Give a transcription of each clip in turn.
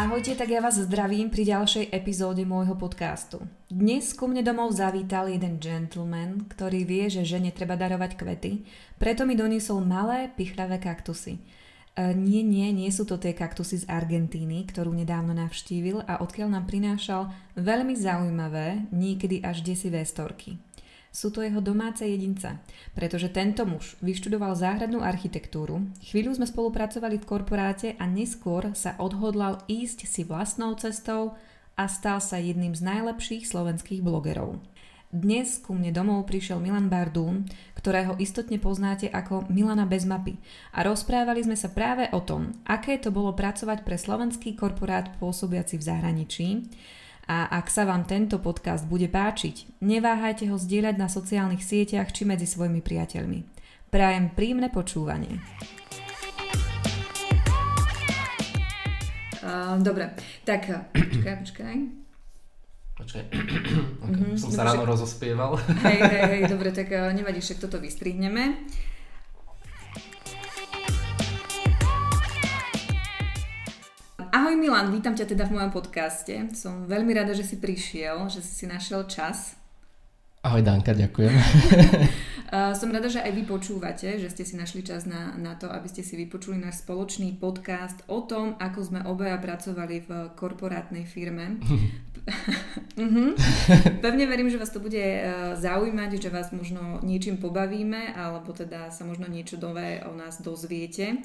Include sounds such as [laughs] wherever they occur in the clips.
Ahojte, tak ja vás zdravím pri ďalšej epizóde môjho podcastu. Dnes ku mne domov zavítal jeden gentleman, ktorý vie, že žene treba darovať kvety, preto mi doniesol malé, pichravé kaktusy. E, nie, nie, nie sú to tie kaktusy z Argentíny, ktorú nedávno navštívil a odkiaľ nám prinášal veľmi zaujímavé, niekedy až desivé storky. Sú to jeho domáce jedinca, pretože tento muž vyštudoval záhradnú architektúru, chvíľu sme spolupracovali v korporáte a neskôr sa odhodlal ísť si vlastnou cestou a stal sa jedným z najlepších slovenských blogerov. Dnes ku mne domov prišiel Milan Bardún, ktorého istotne poznáte ako Milana bez mapy. A rozprávali sme sa práve o tom, aké to bolo pracovať pre slovenský korporát pôsobiaci v zahraničí, a ak sa vám tento podcast bude páčiť, neváhajte ho zdieľať na sociálnych sieťach či medzi svojimi priateľmi. Prajem príjemné počúvanie. Uh, dobre, tak počkaj, počkaj. Počkaj, okay. mm-hmm. som sa ráno rozospieval. Hej, hej, hej, dobre, tak uh, nevadí, však toto vystrihneme. Ahoj Milan, vítam ťa teda v mojom podcaste. Som veľmi rada, že si prišiel, že si si našiel čas. Ahoj Danka, ďakujem. [laughs] Som rada, že aj vy počúvate, že ste si našli čas na, na to, aby ste si vypočuli náš spoločný podcast o tom, ako sme obaja pracovali v korporátnej firme. [laughs] uh-huh. [laughs] Pevne verím, že vás to bude e, zaujímať, že vás možno niečím pobavíme, alebo teda sa možno niečo nové o nás dozviete.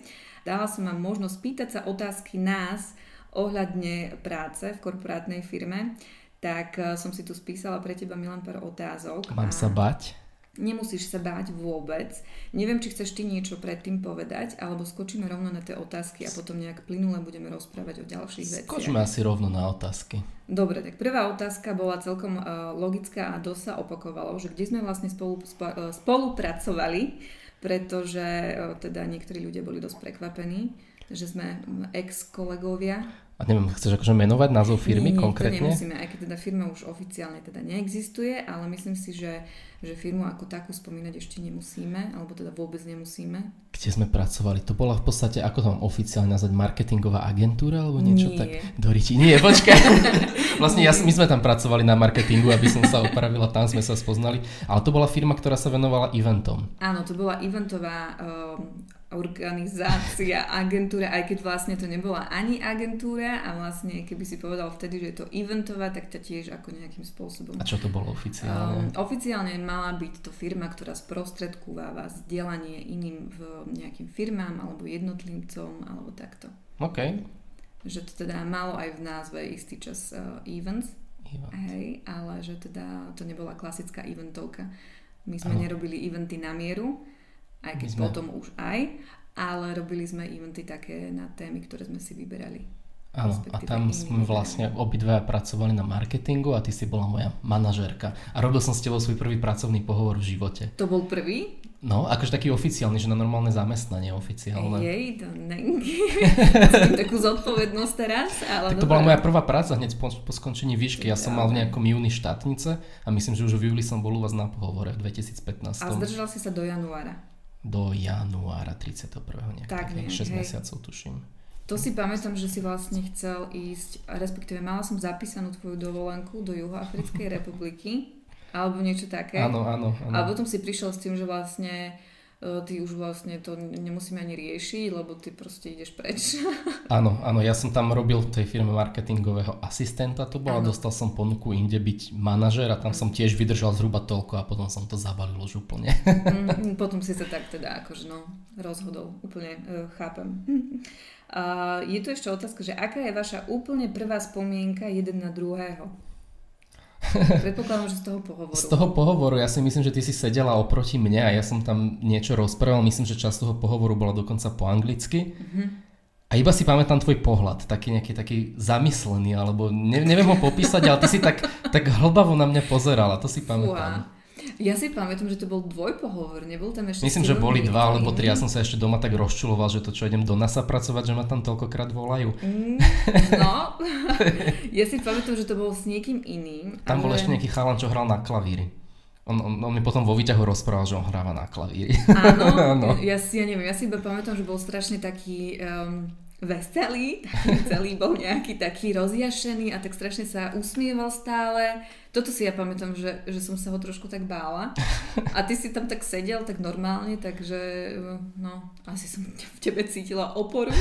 Dala som vám možnosť pýtať sa otázky nás ohľadne práce v korporátnej firme, tak eh, som si tu spísala pre teba Milan pár otázok. Mám sa bať? Nemusíš sa báť vôbec. Neviem, či chceš ty niečo predtým povedať, alebo skočíme rovno na tie otázky a potom nejak plynule budeme rozprávať o ďalších veciach. Skočíme asi rovno na otázky. Dobre, tak prvá otázka bola celkom uh, logická a dosť sa opakovalo, že kde sme vlastne spolu, uh, spolupracovali pretože e, teda niektorí ľudia boli dosť prekvapení, že sme ex-kolegovia. A neviem, chceš akože menovať názov firmy nie, nie, konkrétne? Nie, nemusíme, aj keď teda firma už oficiálne teda neexistuje, ale myslím si, že, že firmu ako takú spomínať ešte nemusíme, alebo teda vôbec nemusíme. Kde sme pracovali? To bola v podstate, ako mám oficiálne nazvať, marketingová agentúra alebo niečo nie. tak? Doriti, nie, počkaj. [laughs] vlastne ja, my sme tam pracovali na marketingu, aby som sa opravila, tam sme sa spoznali, ale to bola firma, ktorá sa venovala eventom. Áno, to bola eventová um, organizácia, agentúra, aj keď vlastne to nebola ani agentúra a vlastne keby si povedal vtedy, že je to eventová, tak ťa tiež ako nejakým spôsobom. A čo to bolo oficiálne? Um, oficiálne mala byť to firma, ktorá sprostredkúváva zdieľanie iným v nejakým firmám alebo jednotlivcom alebo takto. OK. Že to teda malo aj v názve istý čas uh, events. Event. Hej, ale že teda to nebola klasická eventovka. My sme ano. nerobili eventy na mieru, aj keď sme... potom už aj, ale robili sme eventy také na témy, ktoré sme si vyberali. Áno, a tam sme vlastne obidva pracovali na marketingu a ty si bola moja manažérka. A robil som s tebou svoj prvý pracovný pohovor v živote. To bol prvý? No, akože taký oficiálny, že na normálne zamestnanie oficiálne. Jej, to nengy. [laughs] takú zodpovednosť teraz, ale Tak to bola moja prvá práca hneď po, po skončení výšky. Ja som mal v nejakom júni štátnice a myslím, že už v júli som bol u vás na pohovore v 2015. A zdržal si sa do januára do januára 31. Tak, nejak, 6 hej. mesiacov tuším. To si pamätám, že si vlastne chcel ísť, respektíve mala som zapísanú tvoju dovolenku do Juhoafrickej [laughs] republiky, alebo niečo také. Áno, áno, áno. A potom si prišiel s tým, že vlastne ty už vlastne to nemusíme ani riešiť, lebo ty proste ideš preč. [laughs] Áno, áno, ja som tam robil v tej firme marketingového asistenta, to bola, dostal som ponuku inde byť manažer a tam som tiež vydržal zhruba toľko a potom som to zabalil už úplne. Mm, [laughs] potom si sa tak teda akože no, rozhodol, úplne uh, chápem. [laughs] Uh, je tu ešte otázka, že aká je vaša úplne prvá spomienka jeden na druhého? Predpokladám, že z toho pohovoru. Z toho pohovoru, ja si myslím, že ty si sedela oproti mne a ja som tam niečo rozprával, myslím, že časť toho pohovoru bola dokonca po anglicky. Mm-hmm. A iba si pamätám tvoj pohľad, taký nejaký taký zamyslený, alebo ne, neviem ho popísať, ale ty si tak, tak hlbavo na mňa pozerala, to si pamätám. Fúha. Ja si pamätám, že to bol dvojpohovor, nebol tam ešte Myslím, že boli dva alebo tri, ja som sa ešte doma tak rozčuloval, že to čo idem do NASA pracovať, že ma tam toľkokrát volajú. Mm, no, [laughs] ja si pamätám, že to bol s niekým iným. Tam ale... bol ešte nejaký chalan, čo hral na klavíri. On, on, on mi potom vo výťahu rozprával, že on hráva na klavíri. Áno, [laughs] Áno. Ja, si, ja neviem, ja si iba pamätám, že bol strašne taký um, veselý, [laughs] celý bol nejaký taký rozjašený a tak strašne sa usmieval stále toto si ja pamätám, že, že som sa ho trošku tak bála. A ty si tam tak sedel, tak normálne, takže no, asi som v tebe cítila oporu.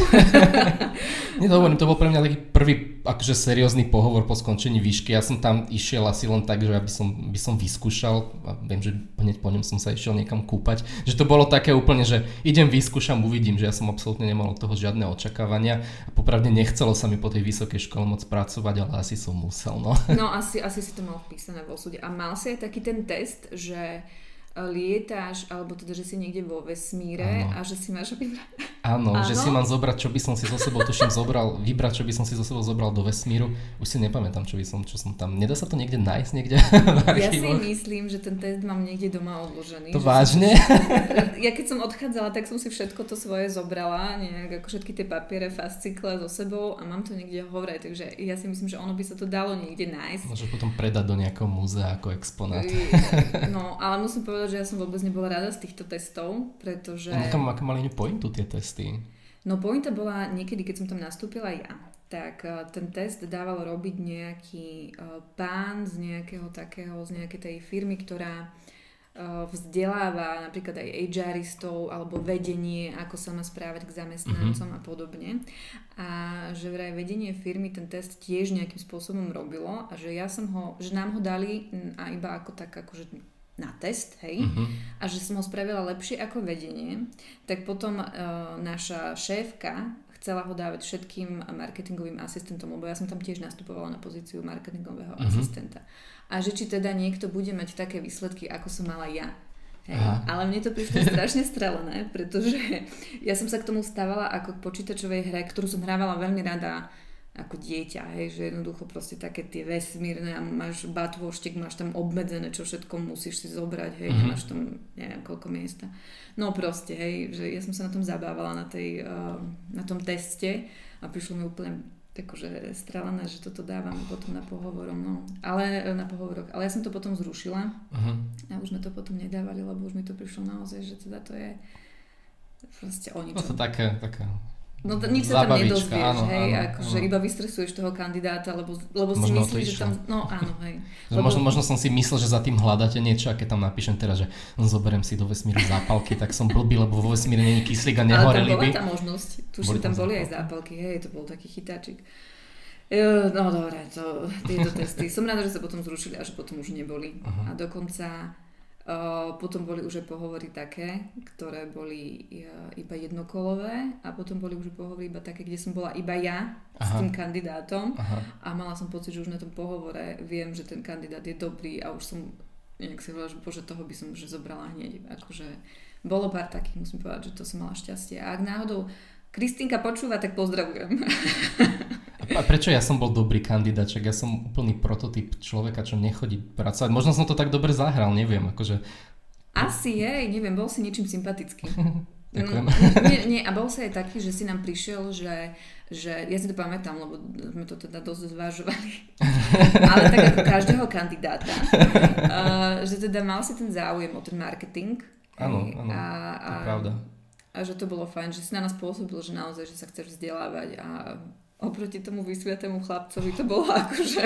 [laughs] Nie to hovorím, to bol pre mňa taký prvý akože seriózny pohovor po skončení výšky. Ja som tam išiel asi len tak, že aby som, by som vyskúšal a viem, že hneď po ňom som sa išiel niekam kúpať. Že to bolo také úplne, že idem, vyskúšam, uvidím, že ja som absolútne nemal od toho žiadne očakávania. A popravde nechcelo sa mi po tej vysokej škole moc pracovať, ale asi som musel. No, no asi, asi si to mal vpísané vo súde. A mal si aj taký ten test, že lietáš, alebo teda, že si niekde vo vesmíre ano. a že si máš vybrať. Áno, že si mám zobrať, čo by som si zo sebou, tuším, zobral, vybrať, čo by som si zo sebou zobral do vesmíru. Už si nepamätám, čo by som, čo som tam, nedá sa to niekde nájsť niekde [laughs] Ja si myslím, že ten test mám niekde doma odložený. To vážne? Som, ja keď som odchádzala, tak som si všetko to svoje zobrala, nejak ako všetky tie papiere, fascikle so sebou a mám to niekde hore, takže ja si myslím, že ono by sa to dalo niekde nájsť. Môžeš potom predať do nejakého múzea ako exponát. No, ale musím povedať, povedať, že ja som vôbec nebola rada z týchto testov, pretože... No kam, aké mali pointu tie testy? No pointa bola niekedy, keď som tam nastúpila ja, tak uh, ten test dával robiť nejaký uh, pán z nejakého takého, z nejakej tej firmy, ktorá uh, vzdeláva napríklad aj HRistov alebo vedenie, ako sa má správať k zamestnancom uh-huh. a podobne. A že vraj vedenie firmy ten test tiež nejakým spôsobom robilo a že ja som ho, že nám ho dali a iba ako tak akože na test, hej, uh-huh. a že som ho spravila lepšie ako vedenie, tak potom uh, naša šéfka chcela ho dávať všetkým marketingovým asistentom, lebo ja som tam tiež nastupovala na pozíciu marketingového uh-huh. asistenta. A že či teda niekto bude mať také výsledky, ako som mala ja. Hej. Ale mne to prišlo [laughs] strašne strelené, pretože ja som sa k tomu stávala ako k počítačovej hre, ktorú som hrávala veľmi rada ako dieťa, hej, že jednoducho proste také tie vesmírne a máš batvoštek, máš tam obmedzené, čo všetko musíš si zobrať, hej, mm-hmm. máš tam neviem koľko miesta. No proste, hej, že ja som sa na tom zabávala na, tej, uh, na tom teste a prišlo mi úplne akože strelené, že toto dávam potom na pohovorom, no. Ale na pohovoroch. Ale ja som to potom zrušila uh-huh. a už sme to potom nedávali, lebo už mi to prišlo naozaj, že teda to je proste o ničom. To také, také No nič sa tam nedozvieš, áno, hej, áno, akože áno. iba vystresuješ toho kandidáta, lebo, lebo si myslíš, že tam, no áno, hej. [laughs] Lebo... Možno, možno som si myslel, že za tým hľadáte niečo, a keď tam napíšem teraz, že zoberiem si do vesmíru zápalky, tak som blbý, lebo vo vesmíre není kyslík a nehoreli by. Ale tam bola tá možnosť, tuším, tam, tam boli aj zápalky, hej, to bol taký chytáčik. E, no dobre, to, tieto testy. Som rada, že sa potom zrušili a že potom už neboli. Uh-huh. A dokonca potom boli už pohovory také, ktoré boli iba jednokolové a potom boli už pohovory iba také, kde som bola iba ja Aha. s tým kandidátom Aha. a mala som pocit, že už na tom pohovore viem, že ten kandidát je dobrý a už som nejak si hovorila, že bože, toho by som už zobrala hneď. Akože bolo pár takých, musím povedať, že to som mala šťastie. A ak náhodou Kristýnka počúva, tak pozdravujem. [laughs] A prečo ja som bol dobrý kandidát? Čak ja som úplný prototyp človeka, čo nechodí pracovať. Možno som to tak dobre zahral, neviem. Akože... Asi je, neviem, bol si niečím sympatický. [laughs] Ďakujem. Mm, nie, nie, a bol sa aj taký, že si nám prišiel, že, že ja si to pamätám, lebo sme to teda dosť zvážovali, [laughs] ale tak ako každého kandidáta, uh, že teda mal si ten záujem o ten marketing. Áno, áno, a, a, to je pravda a že to bolo fajn, že si na nás pôsobil, že naozaj, že sa chceš vzdelávať a oproti tomu vysviatému chlapcovi to bolo [laughs] akože,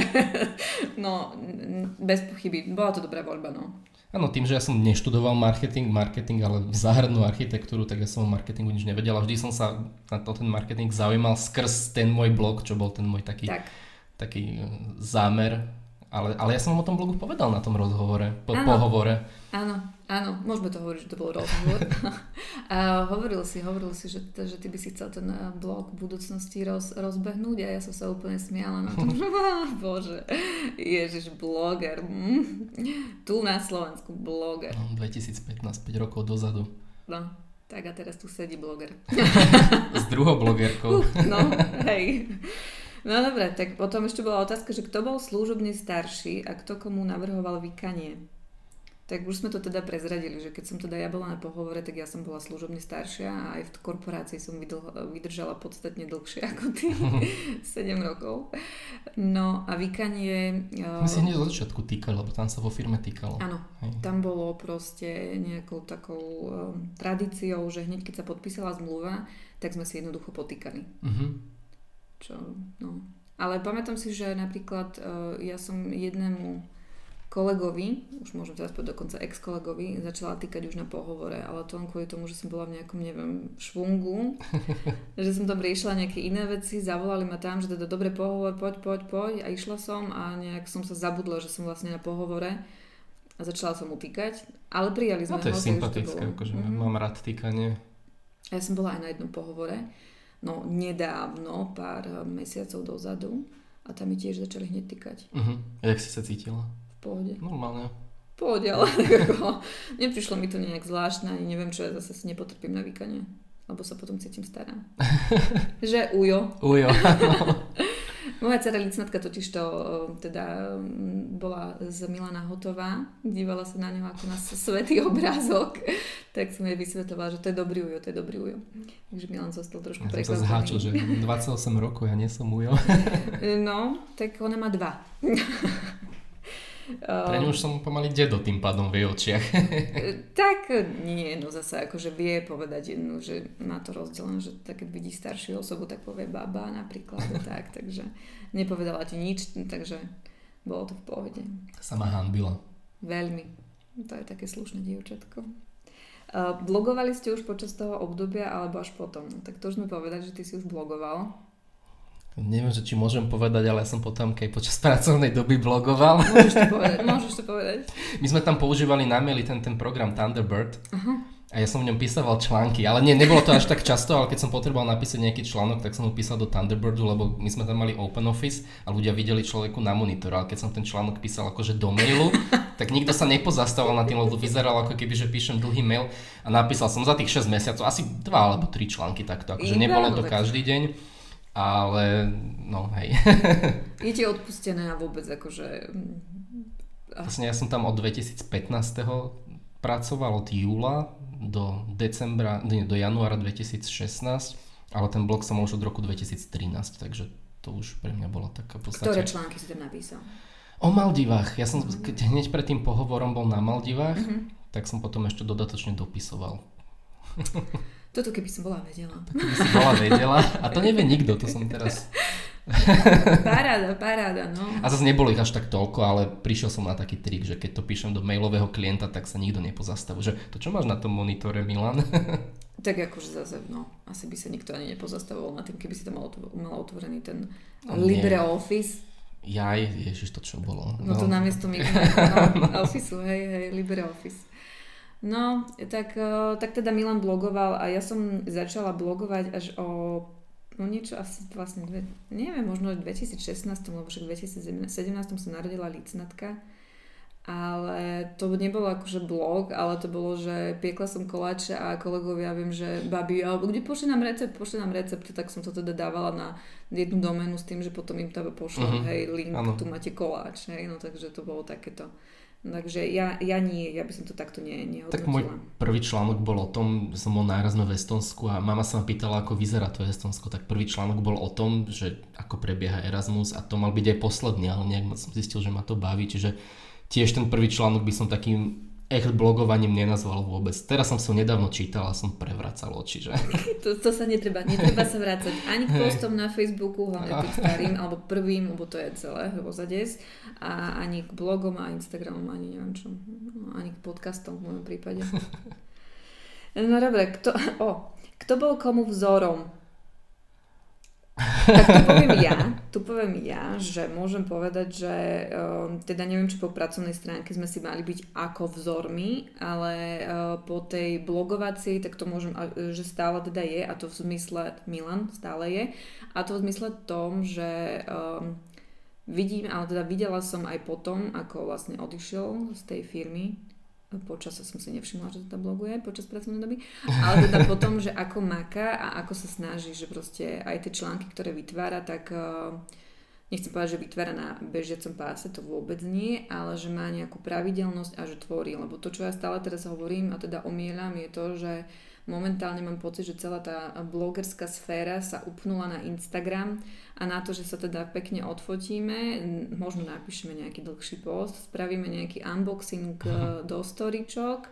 no, bez pochyby, bola to dobrá voľba, no. Áno, tým, že ja som neštudoval marketing, marketing, ale záhradnú architektúru, tak ja som o marketingu nič nevedel a vždy som sa na to ten marketing zaujímal skrz ten môj blog, čo bol ten môj taký, tak. taký zámer ale, ale ja som vám o tom blogu povedal na tom rozhovore, po, áno, pohovore. Áno, áno, môžeme to hovoriť, že to bol rozhovor. [laughs] a hovoril si, hovoril si, že, že ty by si chcel ten eh, blog v budúcnosti roz, rozbehnúť a ja som sa úplne smiala na tom, že [laughs] bože, ježiš, bloger. Mm. Tu na Slovensku bloger. No, 2015, 5 rokov dozadu. No, tak a teraz tu sedí bloger. [laughs] S druhou blogerkou. no, hej. No dobre, tak potom ešte bola otázka, že kto bol služobne starší a kto komu navrhoval vykanie? tak už sme to teda prezradili, že keď som teda ja bola na pohovore, tak ja som bola služobne staršia a aj v korporácii som vydržala podstatne dlhšie ako ty, [laughs] 7 rokov. No a vykanie... My si hneď od začiatku týkali, lebo tam sa vo firme týkalo. Áno, Hej. tam bolo proste nejakou takou um, tradíciou, že hneď keď sa podpísala zmluva, tak sme si jednoducho potýkali. Uh-huh. Čo, no. Ale pamätám si, že napríklad uh, ja som jednému kolegovi, už môžem teraz povedať dokonca ex-kolegovi, začala týkať už na pohovore, ale to len kvôli tomu, že som bola v nejakom, neviem, švungu, [laughs] že som tam riešila nejaké iné veci, zavolali ma tam, že teda dobre pohovor, poď, poď, poď a išla som a nejak som sa zabudla, že som vlastne na pohovore a začala som mu týkať, ale prijali sme no, to je ho, sympatické, to akože mm-hmm. mám rád týkanie. Ja som bola aj na jednom pohovore, no nedávno, pár mesiacov dozadu a tam mi tiež začali hneď týkať. Uh-huh. A jak si sa cítila? pohode. Normálne. V pohode, ale ako, [laughs] neprišlo mi to nejak zvláštne, ani neviem, čo ja zase si nepotrpím na vykanie. Lebo sa potom cítim stará. [laughs] že ujo. Ujo, [laughs] Moja dcera licnatka totiž to teda bola z Milana hotová, dívala sa na ňu ako na svetý obrázok, [laughs] tak som jej vysvetovala, že to je dobrý ujo, to je dobrý ujo. Takže Milan zostal trošku ja prekvapený. Ja zháčil, že 28 rokov, ja nie som ujo. [laughs] no, tak ona má dva. [laughs] Pre ňu už som pomaly dedo tým pádom v jej očiach. [laughs] tak nie, no zase akože vie povedať jednu, že má to rozdelené, že tak keď vidí staršiu osobu, tak povie baba napríklad, [laughs] tak, takže nepovedala ti nič, takže bolo to v pohode. Sa ma hanbila. Veľmi. To je také slušné dievčatko. Uh, blogovali ste už počas toho obdobia alebo až potom? No, tak to už sme povedať, že ty si už blogoval neviem, že či môžem povedať, ale ja som potom keď počas [laughs] pracovnej doby blogoval. Môžeš to povedať, môžeš to povedať. My sme tam používali na maili ten, ten program Thunderbird uh-huh. a ja som v ňom písal články, ale nie, nebolo to až tak často, ale keď som potreboval napísať nejaký článok, tak som ho písal do Thunderbirdu, lebo my sme tam mali open office a ľudia videli človeku na monitor, ale keď som ten článok písal akože do mailu, tak nikto sa nepozastával na tým, lebo vyzeral ako keby, že píšem dlhý mail a napísal som za tých 6 mesiacov asi 2 alebo 3 články takto, akože nebolo to každý deň ale no hej. [laughs] Je ti odpustené a vôbec akože... Mm, vlastne ja som tam od 2015. pracoval od júla do decembra, nie, do januára 2016, ale ten blog som mal už od roku 2013, takže to už pre mňa bolo taká podstate... Ktoré články si tam napísal? O Maldivách. Ja som, keď hneď pred tým pohovorom bol na Maldivách, mm-hmm. tak som potom ešte dodatočne dopisoval. [laughs] Toto keby som bola vedela. To keby si bola vedela. A to nevie nikto, to som teraz... paráda, paráda, no. A zase nebolo ich až tak toľko, ale prišiel som na taký trik, že keď to píšem do mailového klienta, tak sa nikto nepozastavuje. Že to čo máš na tom monitore, Milan? [laughs] tak akože zase, no, asi by sa nikto ani nepozastavoval na tým, keby si tam mal, otvorený ten no, LibreOffice. Jaj, ježiš, to čo bolo. No, no to namiesto mi no, [laughs] Office, hej, hej, LibreOffice. No, tak, eh, tak teda Milan blogoval a ja som začala blogovať až o no niečo asi vlastne, dve, neviem, možno v 2016, lebo však v 2017 sa narodila licnatka, ale to nebolo akože blog, ale to bolo, že piekla som koláče a kolegovia viem, že babi, alebo kde pošli nám recept, pošli nám recept, tak som to teda dávala na jednu doménu s tým, že potom im teda pošlem, uh-huh. hej, link, ano. tu máte koláč, hej, no takže to bolo takéto. Takže ja, ja nie, ja by som to takto nie, nehodnotila. Tak môj prvý článok bol o tom, som bol nárazno v Estonsku a mama sa ma pýtala, ako vyzerá to Estonsko, tak prvý článok bol o tom, že ako prebieha Erasmus a to mal byť aj posledný, ale nejak som zistil, že ma to baví, čiže tiež ten prvý článok by som takým echt blogovaním nenazval vôbec. Teraz som si ho nedávno čítal a som prevracal oči, že? [laughs] To, to sa netreba, netreba sa vrácať ani k postom na Facebooku, hlavne tým [laughs] starým, alebo prvým, lebo to je celé rozades, a ani k blogom a Instagramom, ani neviem čo, no, ani k podcastom v mojom prípade. [laughs] No dobre, kto, o, kto bol komu vzorom? Tak tu poviem ja, poviem ja, že môžem povedať, že um, teda neviem, či po pracovnej stránke sme si mali byť ako vzormi, ale uh, po tej blogovacej, tak to môžem, že stále teda je a to v zmysle, Milan stále je, a to v zmysle tom, že um, vidím, ale teda videla som aj potom, ako vlastne odišiel z tej firmy, počas som si nevšimla, že teda bloguje počas pracovnej doby, ale teda potom, že ako maká a ako sa snaží, že proste aj tie články, ktoré vytvára, tak uh, nechcem povedať, že vytvára na bežiacom páse, to vôbec nie, ale že má nejakú pravidelnosť a že tvorí. Lebo to, čo ja stále teraz hovorím a teda omielam, je to, že momentálne mám pocit, že celá tá blogerská sféra sa upnula na Instagram a na to, že sa teda pekne odfotíme, možno napíšeme nejaký dlhší post, spravíme nejaký unboxing uh-huh. do storičok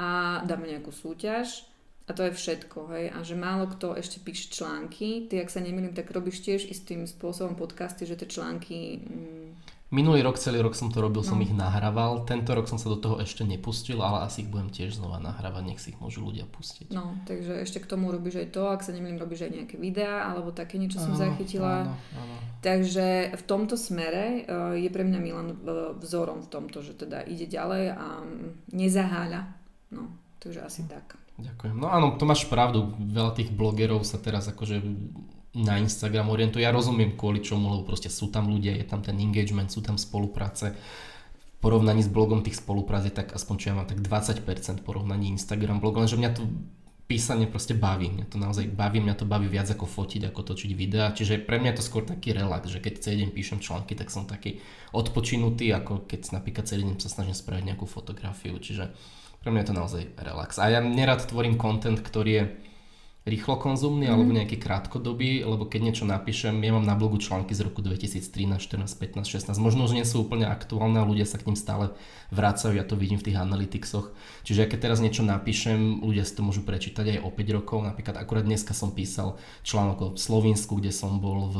a dáme nejakú súťaž a to je všetko, hej. A že málo kto ešte píše články. Ty, ak sa nemýlim, tak robíš tiež istým spôsobom podcasty, že tie články... Mm... Minulý rok, celý rok som to robil, no. som ich nahrával. Tento rok som sa do toho ešte nepustil, ale asi ich budem tiež znova nahrávať, nech si ich môžu ľudia pustiť. No, takže ešte k tomu robíš aj to, ak sa nemýlim, robíš aj nejaké videá, alebo také niečo som zachytila. Áno, áno. Takže v tomto smere uh, je pre mňa Milan uh, vzorom v tomto, že teda ide ďalej a nezaháľa. No, takže asi hm. tak. Ďakujem. No áno, to máš pravdu. Veľa tých blogerov sa teraz akože na Instagram orientuje. Ja rozumiem kvôli čomu, lebo proste sú tam ľudia, je tam ten engagement, sú tam spolupráce. V porovnaní s blogom tých spoluprác je tak, aspoň čo ja mám, tak 20% porovnaní Instagram blogom, lenže mňa to písanie proste baví. Mňa to naozaj baví, mňa to baví viac ako fotiť, ako točiť videá. Čiže pre mňa je to skôr taký relax, že keď celý deň píšem články, tak som taký odpočinutý, ako keď napríklad celý deň sa snažím spraviť nejakú fotografiu. Čiže pre mňa je to naozaj relax. A ja nerad tvorím content, ktorý je rýchlo konzumný mm. alebo nejaký krátkodobý, lebo keď niečo napíšem, ja mám na blogu články z roku 2013, 14, 15, 16, možno už nie sú úplne aktuálne a ľudia sa k ním stále vracajú, ja to vidím v tých analyticsoch. Čiže ja keď teraz niečo napíšem, ľudia si to môžu prečítať aj o 5 rokov, napríklad akurát dneska som písal článok o Slovensku, kde som bol v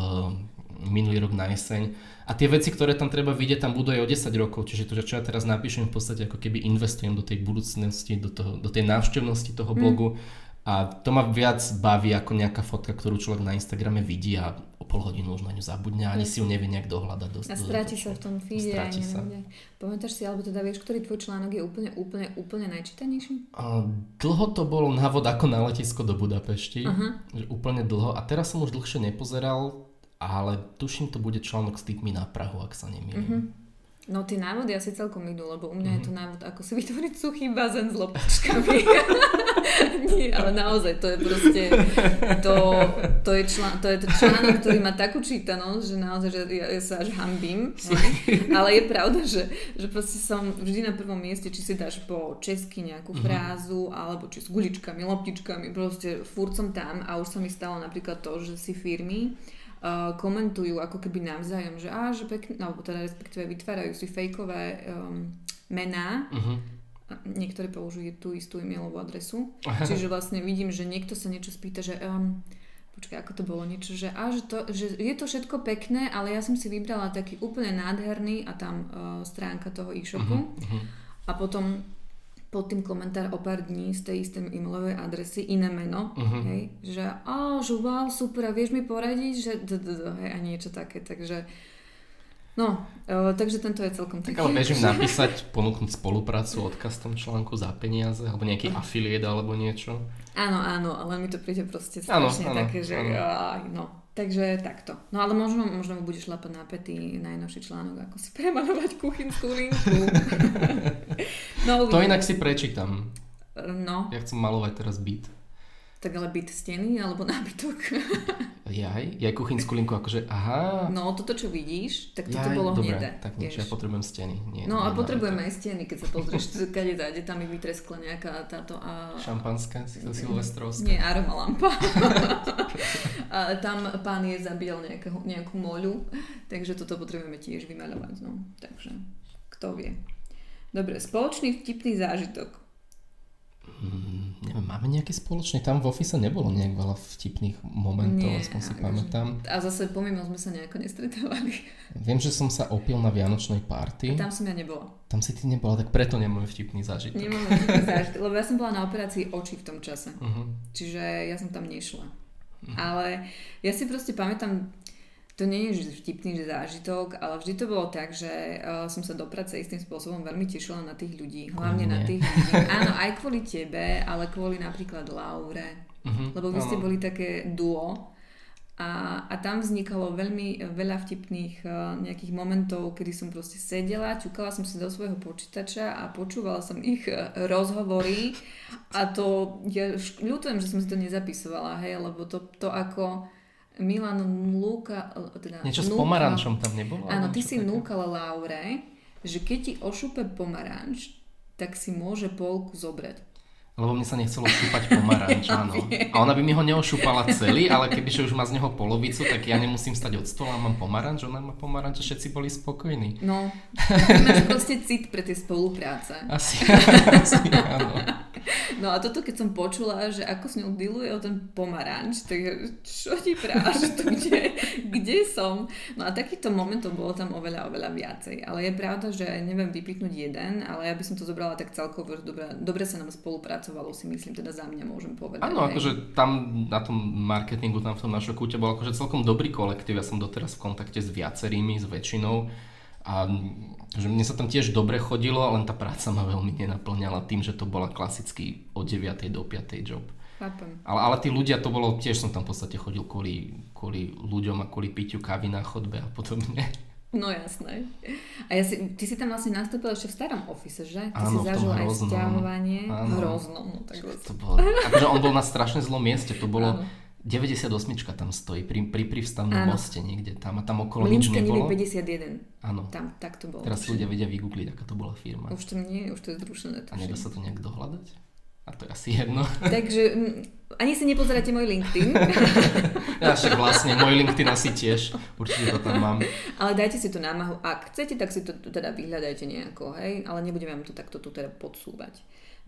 minulý rok na jeseň. A tie veci, ktoré tam treba vidieť, tam budú aj o 10 rokov. Čiže to, čo ja teraz napíšem, v podstate ako keby investujem do tej budúcnosti, do, toho, do tej návštevnosti toho mm. blogu. Mm. A to ma viac baví ako nejaká fotka, ktorú človek na Instagrame vidí a o pol hodinu už na ňu zabudne a ani si ju nevie nejak dohľadať. Do, a stráti sa v tom feede. Stráti sa. Pamätáš si, alebo teda vieš, ktorý tvoj článok je úplne, úplne, úplne najčítanejší? Uh, dlho to bol návod ako na letisko do Budapešti. Uh-huh. Že úplne dlho. A teraz som už dlhšie nepozeral ale tuším, to bude článok s typmi na Prahu, ak sa nemýlim. Mm-hmm. No tie návody asi celkom idú, lebo u mňa mm-hmm. je to mhm. návod, ako si vytvoriť suchý bazén s lopačkami. [laughs] Nie, ale naozaj, to je proste, to, to, je, člán, to je článok, ktorý má takú čítanosť, že naozaj, že ja, ja sa až hambím. [laughs] Ale je pravda, že, že proste som vždy na prvom mieste, či si dáš po česky nejakú mm-hmm. frázu, alebo či s guličkami, loptičkami, proste furt som tam a už sa mi stalo napríklad to, že si firmy uh, komentujú ako keby navzájom, že á, že pekne, alebo teda respektíve vytvárajú si fejkové um, mená, uh-huh. niektorí použijú tú istú e-mailovú adresu, [laughs] čiže vlastne vidím, že niekto sa niečo spýta, že um, počkaj, ako to bolo niečo, že, á, že, to, že je to všetko pekné, ale ja som si vybrala taký úplne nádherný a tam uh, stránka toho e-shopu uh-huh. a potom pod tým komentár o pár dní z tej istej e-mailovej adresy iné meno, uh-huh. hej, že a že wow, super, a vieš mi poradiť, že d, d, d, hej, a niečo také, takže no, uh, takže tento je celkom taký. Tak ale bežím [laughs] napísať, ponúknuť spoluprácu, odkaz tom článku za peniaze, alebo nejaký afiliét alebo niečo. Áno, áno, ale mi to príde proste strašne áno, áno, také, že áno. Aj, no, Takže takto. No ale možno, možno mu budeš lapať na pety najnovší článok, ako si [laughs] premalovať kuchynskú linku. [laughs] no, to inak si prečítam. No. Ja chcem malovať teraz byt. Tak ale byt steny alebo nábytok? Jaj, [laughs] ja kuchynskú linku akože, aha. No toto, čo vidíš, tak toto Jaj, bolo dobre, hnedé. tak niečo, ja potrebujem steny. Nie, no a potrebujeme aj steny, keď sa pozrieš, [laughs] kade dáde, tam mi vytreskla nejaká táto... A... Šampanská, silvestrovská. Nie, aroma lampa. [laughs] a tam pán je zabíjal nejakú, nejakú moľu, takže toto potrebujeme tiež vymaľovať. No. Takže, kto vie. Dobre, spoločný vtipný zážitok. Hmm, neviem, máme nejaký spoločný? Tam v office nebolo nejak veľa vtipných momentov, Nie, aspoň si pamätám. A zase pomimo sme sa nejako nestretávali. [laughs] Viem, že som sa opil na Vianočnej party. A tam som ja nebola. Tam si ty nebola, tak preto nemám vtipný zážitok. Nemám vtipný [laughs] zážitok, lebo ja som bola na operácii očí v tom čase. Uh-huh. Čiže ja som tam nešla. Uh-huh. Ale ja si proste pamätám to nie je vtipný že zážitok, ale vždy to bolo tak, že uh, som sa do práce istým spôsobom veľmi tešila na tých ľudí. Hlavne na tých ľudí. [laughs] Áno, aj kvôli tebe, ale kvôli napríklad Laure. Uh-huh, lebo vy ste boli také duo. A, a tam vznikalo veľmi veľa vtipných uh, nejakých momentov, kedy som proste sedela, ťukala som si do svojho počítača a počúvala som ich uh, rozhovory a to, ja ľutujem, že som si to nezapisovala, hej, lebo to, to ako Milan núka... Teda Niečo s núkal- pomarančom tam nebolo? Áno, ty si také? núkala Laure, že keď ti ošupe pomaranč, tak si môže polku zobrať. Lebo mne sa nechcelo šúpať pomaranč, [laughs] áno. A ona by mi ho neošúpala celý, ale kebyže už má z neho polovicu, tak ja nemusím stať od stola, mám pomaranč, ona má pomaranč a všetci boli spokojní. No, [laughs] máš proste cit pre tie spolupráce. Asi, asi áno. [laughs] No a toto keď som počula, že ako s ňou dealuje o ten pomaranč, tak čo ti práš, tu kde, kde som? No a takýchto momentov bolo tam oveľa, oveľa viacej. Ale je pravda, že neviem vypichnúť jeden, ale ja by som to zobrala tak celkovo, že dobre, dobre sa nám spolupracovalo, si myslím, teda za mňa môžem povedať. Áno, akože tam na tom marketingu, tam v tom našom kúte bol akože celkom dobrý kolektív. Ja som doteraz v kontakte s viacerými, s väčšinou. A že mne sa tam tiež dobre chodilo, len tá práca ma veľmi nenaplňala tým, že to bola klasický od 9. do 5. job. Chápem. Ale, ale tí ľudia, to bolo, tiež som tam v podstate chodil kvôli, kvôli ľuďom a kvôli piťu kávy na chodbe a podobne. No jasné. A ja si, ty si tam vlastne nastúpil ešte v starom office, že? Ty Áno, si zažil aj hroznom. stiahovanie. Áno. Hrozno, no tak To bolo, akože on bol na strašne zlom mieste, to bolo Áno. 98 tam stojí, pri, pri prívstavnom Áno. moste niekde tam a tam okolo nič Mlínska nebolo. 51. Áno, Tam, tak to bolo. teraz ľudia vedia vygoogliť, aká to bola firma. Už to nie, už to je zrušené. A nedá sa to nejak dohľadať? A to je asi jedno. [laughs] Takže mm, ani si nepozeráte môj LinkedIn, [laughs] Ja však vlastne, môj LinkedIn asi tiež, určite to tam mám. ale dajte si tú námahu. Ak chcete, tak si to teda vyhľadajte nejako, hej? Ale nebudem vám to takto tu teda podsúvať.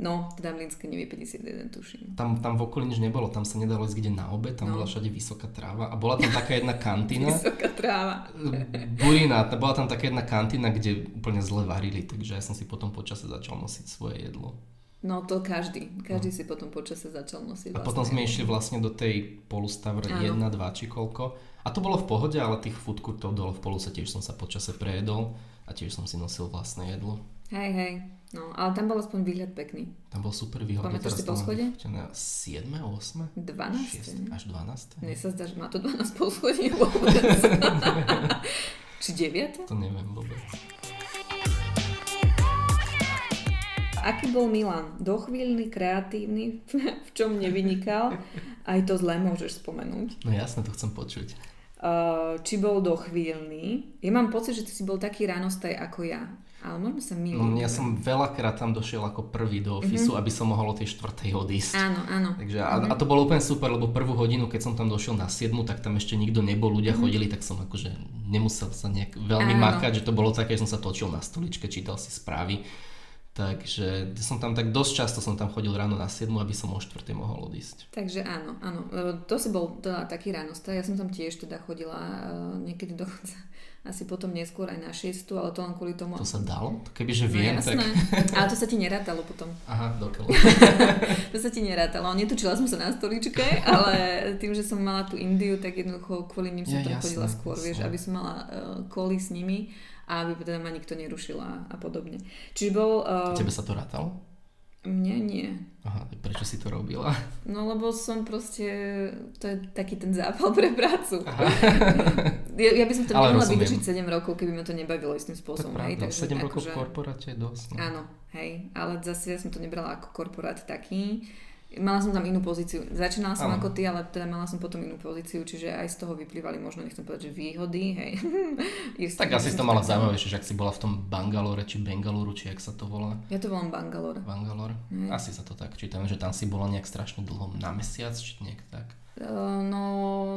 No, teda Mlínska nevie 51, tuším. Tam, tam v okolí nič nebolo, tam sa nedalo ísť kde na obed, tam No. bola všade vysoká tráva a bola tam taká jedna [laughs] kantína. Vysoká tráva. [laughs] Burina, bola tam taká jedna kantína, kde úplne zle varili, takže ja som si potom počase začal nosiť svoje jedlo. No to každý. Každý si potom počase začal nosiť A potom sme vlastne. išli vlastne do tej polustavre Áno. 1, 2 či koľko. A to bolo v pohode, ale tých food courtov dole v poluse tiež som sa počase prejedol a tiež som si nosil vlastné jedlo. Hej, hej. No, ale tam bol aspoň výhľad pekný. Tam bol super výhľad. Pamätáš si mám poschodie? vyfotené 7, 8? 12. 6, až 12? Mne sa zdá, že má to 12 poschodí vôbec. [laughs] Či 9? To neviem vôbec. Aký bol Milan? Dochvíľný, kreatívny, v čom nevynikal? Aj to zle môžeš spomenúť. No jasne, to chcem počuť. Uh, či bol dochvíľný? Ja mám pocit, že ty si bol taký ránostaj ako ja. Ale možno sa milím. No, ja som veľakrát tam došiel ako prvý do ofisu, aby som mohol o tej štvrtej odísť. Áno, áno. Takže a, a to bolo úplne super, lebo prvú hodinu, keď som tam došiel na 7, tak tam ešte nikto nebol, ľudia chodili, tak som akože nemusel sa nejak veľmi Áno. makať, že to bolo také, že som sa točil na stoličke, čítal si správy. Takže som tam tak dosť často som tam chodil ráno na 7, aby som o 4 mohol odísť. Takže áno, áno. Lebo to si bol teda taký ránostaj. Ja som tam tiež teda chodila uh, niekedy dokonca asi potom neskôr aj na 6, ale to len kvôli tomu. To sa dalo? Kebyže No viem, jasné. tak... Ale to sa ti nerátalo potom. Aha, dokiaľ. [laughs] To sa ti nerátalo. Netočila som sa na stoličke, ale tým, že som mala tú Indiu, tak jednoducho kvôli ním som Ja, tam jasné, chodila skôr, jasné. vieš, aby som mala uh, koly s nimi a aby teda ma nikto nerušil a, a podobne. Čiže bol... Uh, Tebe sa to rátalo? Mne nie. Aha, prečo si to robila? [laughs] No lebo som proste, to je taký ten zápal pre prácu. [laughs] ja, ja by som to nemohla vydržiť 7 rokov, keby ma to nebavilo istým Tak spôsobom. hej, pravda, takže 7 rokov v akože- korporáte je dosť. No. Áno, hej, ale zase ja som to nebrala ako korporát taký. Mala som tam inú pozíciu. Začínala som Áno. ako ty, ale teda mala som potom inú pozíciu, čiže aj z toho vyplývali možno, nechcem povedať, že výhody, hej. [laughs] Isté, Tak asi si to mala zaujímavejšie, že ak si bola v tom Bangalore či Bengaluru, či jak sa to volá. Ja to volám Bangalore. Bangalore. Hej. Asi sa to tak čítam, že tam si bola nejak strašne dlho na mesiac, či nejak tak. Uh, no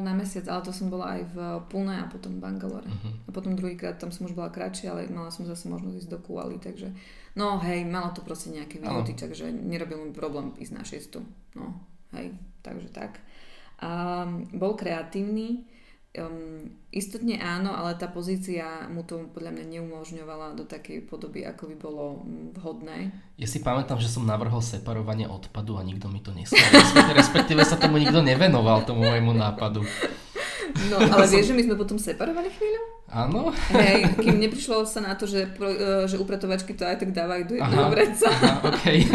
na mesiac, ale to som bola aj v Pune a potom v Bangalore. Mhm. A potom druhýkrát tam som už bola kratšie, ale mala som zase možnosť ísť do Kuali, takže no hej, malo to proste nejaké výhody, takže nerobil mi problém ísť na šiestu. No hej, takže tak. A bol kreatívny, um, istotne áno, ale tá pozícia mu to podľa mňa neumožňovala do takej podoby, ako by bolo mm, vhodné. Ja si pamätám, že som navrhol separovanie odpadu a nikto mi to neschválil. Respektíve sa tomu nikto nevenoval, tomu môjmu nápadu. No ale vieš, že my sme potom separovali chvíľu? Áno? Hej, kým neprišlo sa na to, že, pro, e, že upratovačky to aj tak dávajú do jedného vreca. Aha, okej.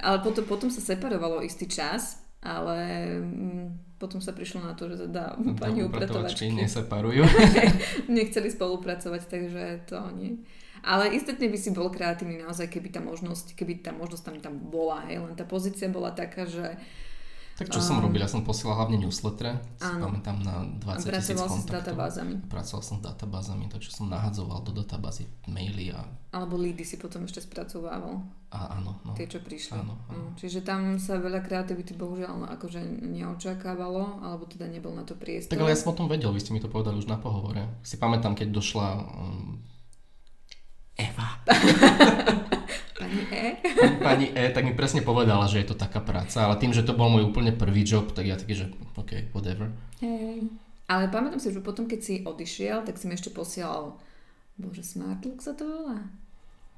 Ale potom, potom sa separovalo istý čas, ale mm, potom sa prišlo na to, že teda pani Upratovačky neseparujú. [laughs] nechceli spolupracovať, takže to nie. Ale istotne by si bol kreatívny naozaj, keby tá možnosť, keby tá možnosť tam, tam bola, hej, len tá pozícia bola taká, že Tak čo um, som robil? Ja som posielal hlavne newsletter, pamätám na 20 tisíc kontaktov. s databázami. Pracoval som s databázami, takže som nahadzoval do databázy maily a... Alebo lídy si potom ešte spracovával. A, áno, no. Tie, čo prišli. Áno, áno. No, čiže tam sa veľa kreativity bohužiaľ akože neočakávalo, alebo teda nebol na to priestor. Tak ale ja som o tom vedel, vy ste mi to povedali už na pohovore. Si pamätám, keď došla um, Eva. [laughs] Pani E? Pani E, tak mi presne povedala, že je to taká práca, ale tým, že to bol môj úplne prvý job, tak ja taký, že OK, whatever. Hey. Ale pamätám si, že potom, keď si odišiel, tak si mi ešte posielal, bože, Smartlook sa to volá?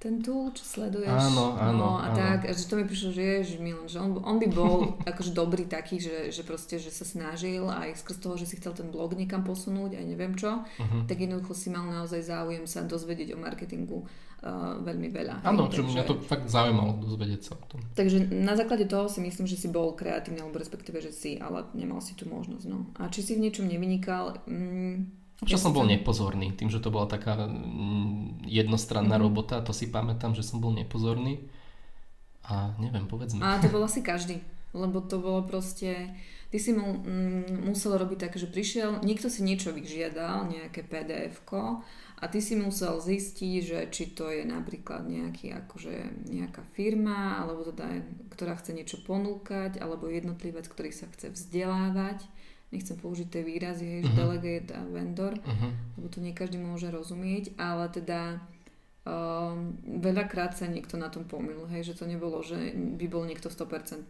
ten tool, čo sleduješ. Áno, áno. No, a áno. tak, a že to mi prišlo, že ježiš Milan, že on, on by bol [laughs] akože dobrý taký, že, že proste, že sa snažil aj skrz toho, že si chcel ten blog niekam posunúť, aj neviem čo, uh-huh. tak jednoducho si mal naozaj záujem sa dozvedieť o marketingu uh, veľmi veľa. Áno, čo mňa to fakt zaujímalo dozvedieť sa o tom. Takže na základe toho si myslím, že si bol kreatívny, alebo respektíve, že si, ale nemal si tú možnosť. No. A či si v niečom nevynikal, mm, čo som bol nepozorný, tým, že to bola taká mm, jednostranná mm-hmm. robota, to si pamätám, že som bol nepozorný. A neviem, povedz mi. A to bol asi každý, lebo to bolo proste... Ty si mu, mm, musel robiť tak, že prišiel, niekto si niečo vyžiadal, nejaké pdf a ty si musel zistiť, že či to je napríklad nejaký, akože nejaká firma, alebo teda, ktorá chce niečo ponúkať, alebo jednotlivec, ktorý sa chce vzdelávať nechcem použiť tie výrazy, hej, uh-huh. delegate a vendor, uh-huh. lebo to nie každý môže rozumieť, ale teda um, veľakrát sa niekto na tom pomýl, hej, že to nebolo, že by bol niekto 100%.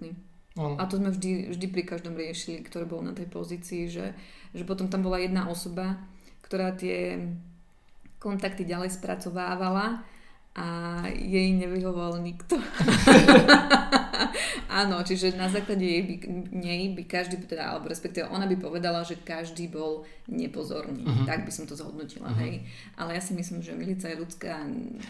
Uh-huh. A to sme vždy, vždy pri každom riešili, ktorý bol na tej pozícii, že, že potom tam bola jedna osoba, ktorá tie kontakty ďalej spracovávala a jej nevyhovoval nikto. [laughs] Áno, čiže na základe jej by, nej by každý, teda, alebo respektíve ona by povedala, že každý bol nepozorný. Uh-huh. Tak by som to zhodnotila, uh-huh. hej. Ale ja si myslím, že milica je ľudská.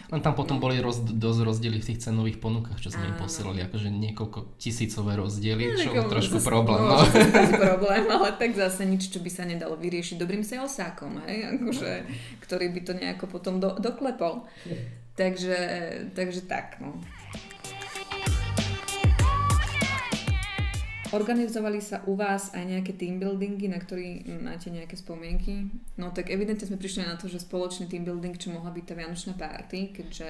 Len tam potom boli roz, dosť rozdiely v tých cenových ponukách, čo sme im posielali, akože niekoľko tisícové rozdiely, čo je trošku zase, problém. No, no. [laughs] problém, ale tak zase nič, čo by sa nedalo vyriešiť dobrým salesákom, hej, akože, ktorý by to nejako potom do, doklepol. Takže, takže tak, no. Organizovali sa u vás aj nejaké team buildingy, na ktorý máte nejaké spomienky? No tak evidentne sme prišli na to, že spoločný team building, čo mohla byť tá Vianočná party, keďže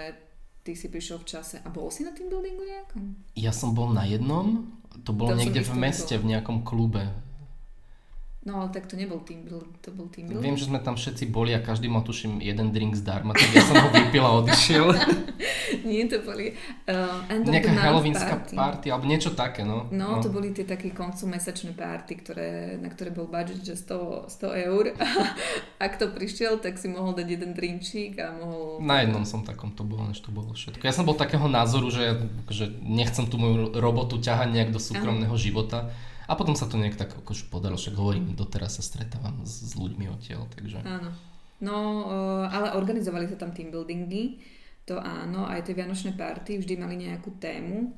ty si prišiel v čase. A bol si na team buildingu nejakom? Ja som bol na jednom, to bolo to niekde v meste, v nejakom klube No ale tak to nebol team build, to bol team build. Viem, že sme tam všetci boli a každý mal tuším jeden drink zdarma, tak ja som ho vypil a odišiel. [laughs] Nie, to boli uh, end Nejaká halloweenská party. party. alebo niečo také, no. no. No, to boli tie také koncumesačné party, ktoré, na ktoré bol budget, že 100, 100 eur. A [laughs] ak to prišiel, tak si mohol dať jeden drinčík a mohol... Na jednom som takom to bolo, než to bolo všetko. Ja som bol takého názoru, že, že nechcem tú moju robotu ťahať nejak do súkromného Aha. života a potom sa to nejak tak akože podarilo, však hovorím, doteraz sa stretávam s, s ľuďmi odtiaľ, takže... Áno. No, uh, ale organizovali sa tam team buildingy, to áno, aj tie vianočné party vždy mali nejakú tému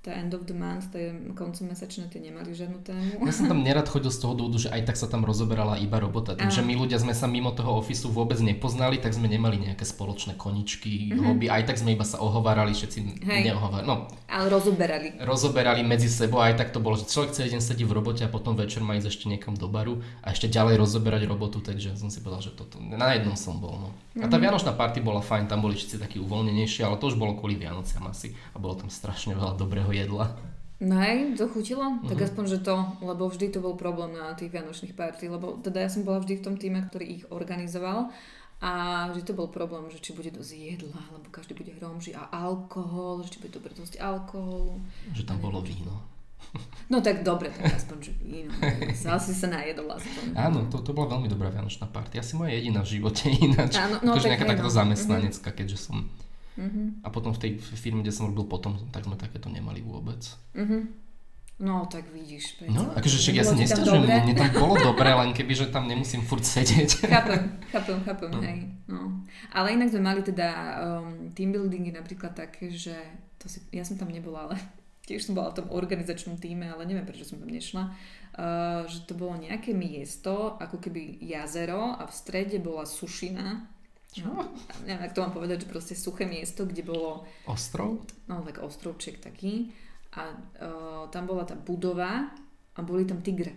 tá end of the month, tie koncom mesačné, tie nemali žiadnu tému. Ja som tam nerad chodil z toho dôvodu, že aj tak sa tam rozoberala iba robota. Tým, že my ľudia sme sa mimo toho ofisu vôbec nepoznali, tak sme nemali nejaké spoločné koničky, mm-hmm. hobby, aj tak sme iba sa ohovárali, všetci Hej. neohovárali. No, Ale rozoberali. Rozoberali medzi sebou, aj tak to bolo, že človek celý deň sedí v robote a potom večer má ísť ešte niekam do baru a ešte ďalej rozoberať robotu, takže som si povedal, že toto, na jednom som bol. No. Mm-hmm. A tá mhm. Vianočná party bola fajn, tam boli všetci takí uvoľnenejší, ale to už bolo kvôli Vianociam asi a bolo tam strašne veľa dobrého jedla. No hej, to chutilo? Uh-huh. Tak mhm. aspoň, že to, lebo vždy to bol problém na tých vianočných party, lebo teda ja som bola vždy v tom týme, ktorý ich organizoval a vždy to bol problém, že či bude dosť jedla, lebo každý bude hromží a alkohol, že či bude dobre dosť alkoholu. Že tam bolo víno. No tak dobre, tak aspoň, že víno. [laughs] Asi sa najedol aspoň. Áno, to, to bola veľmi dobrá vianočná party. Asi moja jediná v živote ináč. Áno, no, akože tak nejaká takáto no. zamestnanecká, keďže som Uh-huh. A potom v tej firme, kde som robil potom, tak sme takéto nemali vôbec. Uh-huh. No, tak vidíš. Peťo. No, akože však ja sa nestažujem, mne, mne tam bolo dobre, len keby, že tam nemusím furt sedieť. [laughs] Chápem, chápem, chápem, no. hej. No. Ale inak sme mali teda um, team buildingy napríklad také, že to si, ja som tam nebola, ale [laughs] tiež som bola v tom organizačnom týme, ale neviem, prečo som tam nešla, uh, že to bolo nejaké miesto, ako keby jazero a v strede bola sušina čo? No, neviem, ak to mám povedať, že proste suché miesto, kde bolo... Ostrov? No, tak ostrovček taký. A uh, tam bola tá budova a boli tam tigre.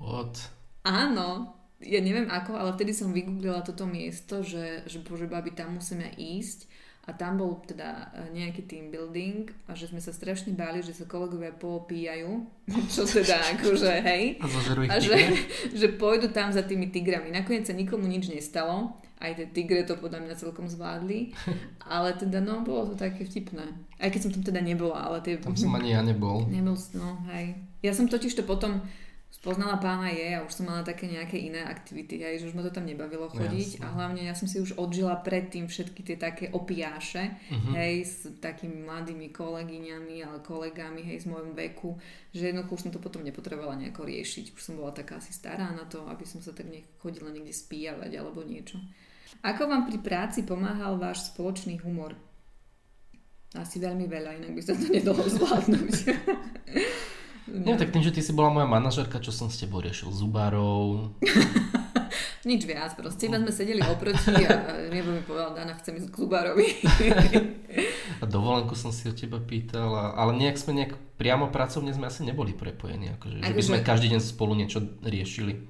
What? Áno, ja neviem ako, ale vtedy som vygooglila toto miesto, že, že bože babi, tam musíme ísť a tam bol teda e, nejaký team building a že sme sa strašne báli, že sa kolegovia popíjajú, [laughs] čo teda akože hej. A, a že, [laughs] že pôjdu tam za tými tigrami. Nakoniec sa nikomu nič nestalo, aj tie tigre to podľa mňa celkom zvládli, [laughs] ale teda no, bolo to také vtipné. Aj keď som tam teda nebola, ale tie... Tam som ani ja nebol. Nebol, no hej. Ja som totiž to potom spoznala pána je a už som mala také nejaké iné aktivity, hej, že už ma to tam nebavilo chodiť Jasné. a hlavne ja som si už odžila predtým všetky tie také opiáše, Mhm. hej, s takými mladými kolegyňami, ale kolegami, hej, z môjom veku, že jednoducho už som to potom nepotrebovala nejako riešiť. Už som bola taká asi stará na to, aby som sa tak chodila niekde spíjavať alebo niečo. Ako vám pri práci pomáhal váš spoločný humor? Asi veľmi veľa, inak by sa to nedalo zvládnuť. [laughs] No tak tým, že ty si bola moja manažerka, čo som s tebou riešil zubárov. [laughs] Nič viac, proste iba sme sedeli oproti a nebo mi povedal, Dana, chcem ísť k zubárovi. [laughs] A dovolenku som si od teba pýtal, ale nejak sme nejak priamo pracovne sme asi neboli prepojení, akože, že by sme každý deň spolu niečo riešili.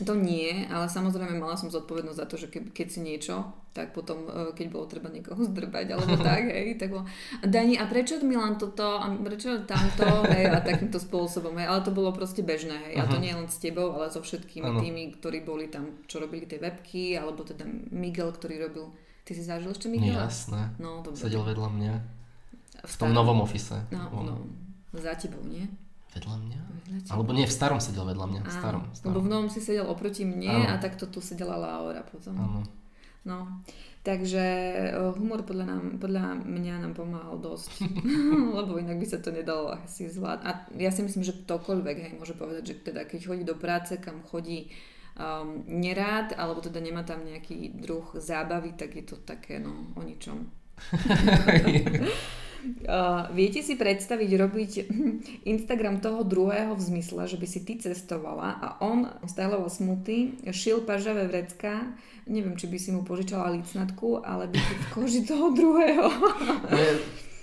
To nie, ale samozrejme mala som zodpovednosť za to, že ke, keď si niečo, tak potom, e, keď bolo treba niekoho zdrbať alebo [laughs] tak, hej, tak bolo, Dani, a prečo Milan toto, a prečo tamto, hej, a takýmto spôsobom, hej, ale to bolo proste bežné, hej, a to nie len s tebou, ale so všetkými Áno. tými, ktorí boli tam, čo robili tie webky, alebo teda Miguel, ktorý robil, ty si zažil ešte Miguela? Jasné. No, dobre. Sedel vedľa mňa. v V tom starom- novom ofise. No, no, za tebou, nie? Vedľa mňa? Vedľa teba. Alebo nie, v starom sedel vedľa mňa. V starom. Lebo starom. v novom si sedel oproti mne Áno. a takto tu sedela Laura potom. Áno. No, takže eh, humor podľa, nám, podľa mňa nám pomáhal dosť, [laughs] [laughs] lebo inak by sa to nedalo asi zvládať. A ja si myslím, že ktokoľvek hej, môže povedať, že teda keď chodí do práce, kam chodí um, nerád, alebo teda nemá tam nejaký druh zábavy, tak je to také no, o ničom. [laughs] Uh, viete si predstaviť robiť [laughs] Instagram toho druhého v zmysle, že by si ty cestovala a on styloval smuty, šil pažavé vrecká, neviem, či by si mu požičala licnatku, ale by si v koži toho druhého. [laughs]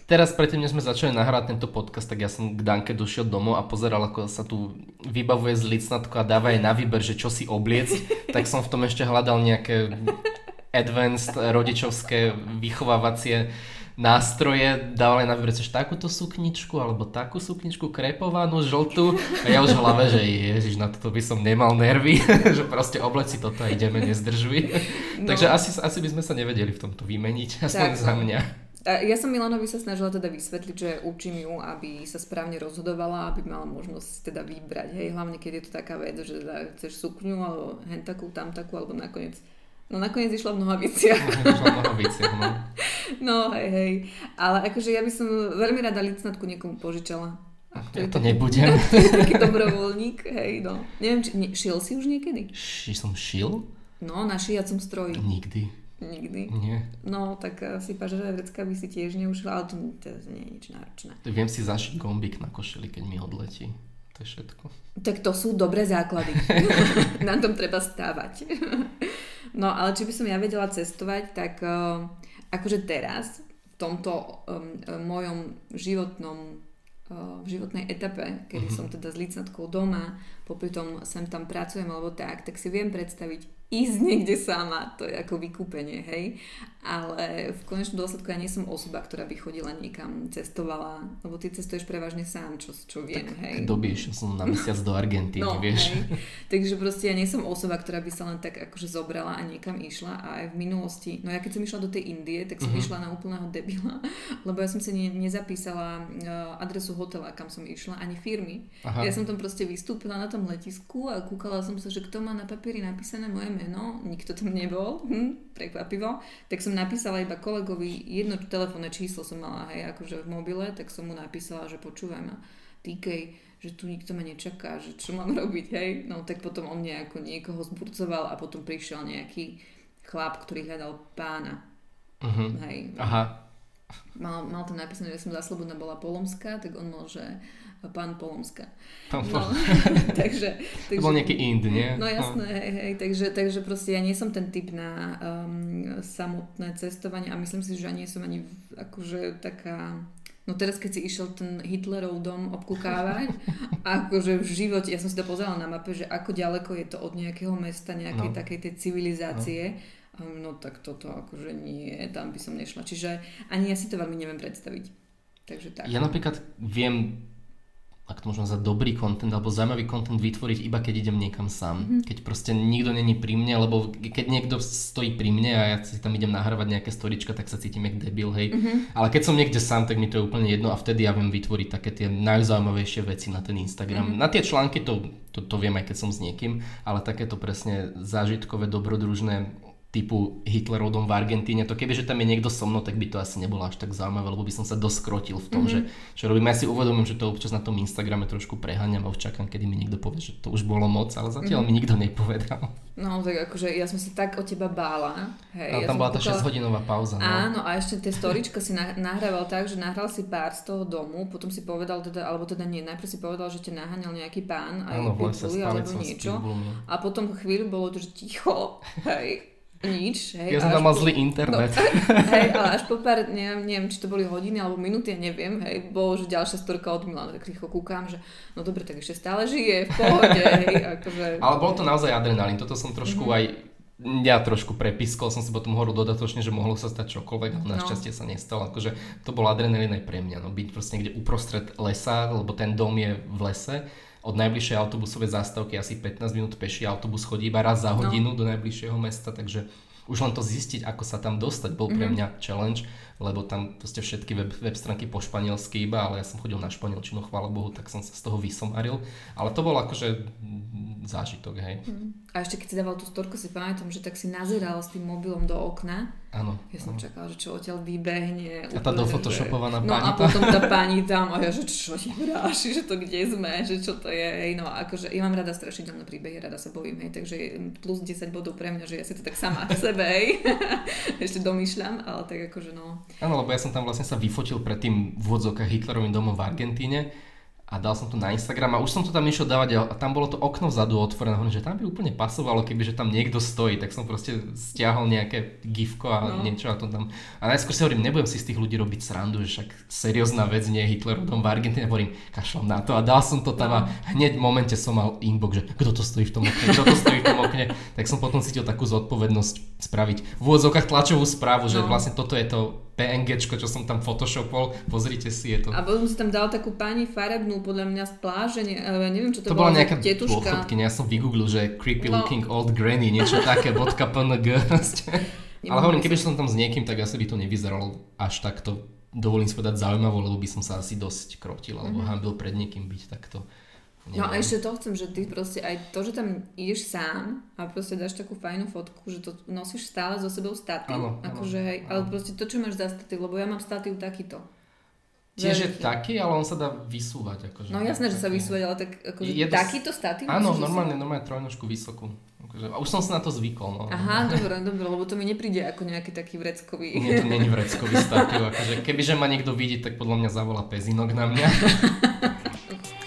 Teraz predtým, než sme začali nahrávať tento podcast, tak ja som k Danke došiel domov a pozeral, ako sa tu vybavuje z licnatku a dáva jej na výber, že čo si obliecť. [laughs] tak som v tom ešte hľadal nejaké advanced rodičovské vychovávacie nástroje, dávali na výber, chceš takúto sukničku alebo takú sukničku krepovanú, žltú a ja už v hlave, že ježiš, na toto by som nemal nervy, [laughs] že proste obleď si toto a ideme, nezdržuj. No. Takže asi, asi by sme sa nevedeli v tomto vymeniť, aspoň Tak. za mňa. A ja som Milanovi sa snažila teda vysvetliť, že učím ju, aby sa správne rozhodovala, aby mala možnosť teda vybrať. Hej, hlavne keď je to taká vec, že teda chceš sukňu alebo hen takú, tam takú, alebo nakoniec No nakoniec išla v nohaviciach. Išla v nohaviciach, no. [laughs] No hej, hej. Ale akože ja by som veľmi rada licnatku niekomu požičala. Ja to nebudem. [laughs] Taký dobrovoľník, hej, no. Neviem, či ne, šil si už niekedy? Ši som šil? No, na šijacom stroji. Nikdy. Nikdy. Nie. No, tak asi pažavé vrecka by si tiež neušila, ale to, to nie je nič náročné. Viem si zašiť gombík na košeli, keď mi odletí. To je všetko. Tak to sú dobré základy. [laughs] na tom treba stávať. No, ale či by som ja vedela cestovať, tak uh, akože teraz, v tomto um, mojom životnom uh, v životnej etape, kedy Mhm. som teda s licnatkou doma, popri tom sem tam pracujem alebo tak, tak si viem predstaviť ísť [laughs] niekde sama, to je ako vykúpenie, hej. Ale v konečnom dôsledku ja nie som osoba, ktorá by chodila niekam, cestovala, lebo ty cestuješ prevažne sám, čo, čo viem, hej. Doby išiel som na mesiac do Argentíny, No, vieš. hej. Takže proste ja nie som osoba, ktorá by sa len tak akože zobrala a niekam išla a aj v minulosti, no ja keď som išla do tej Indie, tak som Mhm. išla na úplného debila, [laughs] lebo ja som si ne, nezapísala uh, adresu hotela, kam som išla, ani firmy. Aha. Ja som tam proste vystúpila na tom letisku a kúkala som sa, že kto má na papieri napísané moje meno, nikto tam nebol, hm, prekvapivo, tak som napísala iba kolegovi jedno telefónne číslo som mala, hej, akože v mobile, tak som mu napísala, že počúvaj ma, týkej, že tu nikto ma nečaká, že čo mám [laughs] robiť, hej. No tak potom on nejako niekoho zburcoval a potom prišiel nejaký chlap, ktorý hľadal pána, Uh-huh. hej. Aha. Mal, mal tam napísané, že som zaslobodná bola Polomská, tak on mal, že pán Polomská. No, No. [laughs] takže, To bol nejaký Ind, nie? No jasné, hej, hej, takže, takže proste ja nie som ten typ na um, samotné cestovanie a myslím si, že ja nie som ani akože taká No teraz, keď si išiel ten Hitlerov dom obkúkávať, [laughs] akože v živote, ja som si to pozerala na mape, že ako ďaleko je to od nejakého mesta, nejakej no. takej tej civilizácie, no. no tak toto akože nie, tam by som nešla. Čiže ani ja si to veľmi neviem predstaviť. Takže tak. Ja napríklad viem ak to môžem za dobrý content alebo zaujímavý content vytvoriť iba keď idem niekam sám. Mm-hmm. Keď proste nikto není pri mne, lebo keď niekto stojí pri mne a ja si tam idem nahrávať nejaké storička, tak sa cítim jak debil, hej. Mm-hmm. Ale keď som niekde sám, tak mi to je úplne jedno a vtedy ja viem vytvoriť také tie najzaujímavejšie veci na ten Instagram. Mm-hmm. Na tie články to, to, to viem aj keď som s niekým, ale takéto presne zážitkové, dobrodružné typu Hitlerov dom v Argentíne, to kebyže tam je niekto so mnou, tak by to asi nebolo až tak zaujímavé, lebo by som sa doskrotil v tom, mm-hmm. že čo robím. Ja si uvedomujem, že to občas na tom Instagrame trošku preháňam a už čakám, kedy mi niekto povie, že to už bolo moc, ale zatiaľ mm-hmm. mi nikto nepovedal. No tak akože ja som sa tak o teba bála. Hej, ale ja tam bola tá 6-hodinová pauza. No. Áno a ešte tie storička si nahrával tak, že nahral si pár z toho domu, potom si povedal teda, alebo teda nie, najprv si povedal, že ťa naháňal nejaký pán a Áno, alebo niečo. A potom chvíľu bolo to, že ticho, hej, nič. Hej, ja som tam mal zlý internet. No, [laughs] hej, ale až po pár, neviem, neviem, či to boli hodiny alebo minúty, ja neviem, hej, bolo, že ďalšia storka od Milana, tak rýchlo kúkam, že no dobre, tak ešte stále žije, v pohode, hej, [laughs] akože... Ale bolo to naozaj adrenalín, toto som trošku mm-hmm. aj ja trošku prepiskol som si potom horu dodatočne, že mohlo sa stať čokoľvek, ale no. našťastie sa nestalo. Akože to bol adrenalín aj pre mňa, no byť proste niekde uprostred lesa, lebo ten dom je v lese od najbližšej autobusovej zástavky asi 15 minút peší autobus chodí iba raz za no. hodinu no. do najbližšieho mesta, takže už len to zistiť, ako sa tam dostať, bol pre mhm. mňa mm-hmm. challenge, lebo tam proste všetky web, web stránky po španielsky iba, ale ja som chodil na španielčinu, chvála Bohu, tak som sa z toho vysomaril. Ale to bol akože zážitok, hej. Mm. A ešte keď si dával tú storku, si pamätám, že tak si nazeral s tým mobilom do okna. Áno. Ja som čakala, že čo odtiaľ vybehne. A tá dofotoshopovaná že... No a potom tá [laughs] pani tam a ja, že čo ti vráši, že to kde sme, že čo to je. Hej. No akože ja mám rada strašidelné príbehy, rada sa bojím, hej, takže plus 10 bodov pre mňa, že ja si to tak sama k [laughs] sebe, hej. [laughs] ešte domýšľam, ale tak akože no. Áno, lebo ja som tam vlastne sa vyfotil pred tým v Hitlerovým domom v Argentíne a dal som to na Instagram a už som to tam išiel dávať a tam bolo to okno vzadu otvorené, hovorím, že tam by úplne pasovalo, keby že tam niekto stojí, tak som proste stiahol nejaké gifko a no. niečo a to tam. A najskôr si hovorím, nebudem si z tých ľudí robiť srandu, že však seriózna vec nie je Hitlerov dom v Argentíne, hovorím, kašlom na to a dal som to tam no. a hneď v momente som mal inbox, že kto to stojí v tom okne, kto to stojí v tom okne, tak som potom cítil takú zodpovednosť spraviť v úvodzovkách tlačovú správu, že no. vlastne toto je to PNG, čo som tam photoshopol, pozrite si, je to. A potom si tam dal takú pani farebnú, podľa mňa z pláže, ne, neviem čo to, to bola. nejaká tetuška. ja som vygooglil, že creepy no. looking old granny, niečo také, bodka PNG. [laughs] Ale hovorím, keby som tam s niekým, tak asi by to nevyzeralo až takto, dovolím si povedať, zaujímavo, lebo by som sa asi dosť krotil, alebo mm-hmm. hambil pred niekým byť takto. Neviem. No a ešte to chcem, že ty proste aj to, že tam ideš sám a proste dáš takú fajnú fotku, že to nosíš stále so sebou statív. Áno, akože, hej, ale proste to, čo máš za statív, lebo ja mám statív takýto. Tiež je taký, ale on sa dá vysúvať. Akože, no jasné, že sa vysúvať, ale tak akože je to... takýto statív? Áno, normálne, normálne trojnožku vysokú. Akože, a už som sa na to zvykol. No. Aha, dobre, dobre, lebo to mi nepríde ako nejaký taký vreckový. Nie, to není vreckový statív. Akože, kebyže ma niekto vidí, tak podľa mňa zavolá pezinok na mňa. [laughs]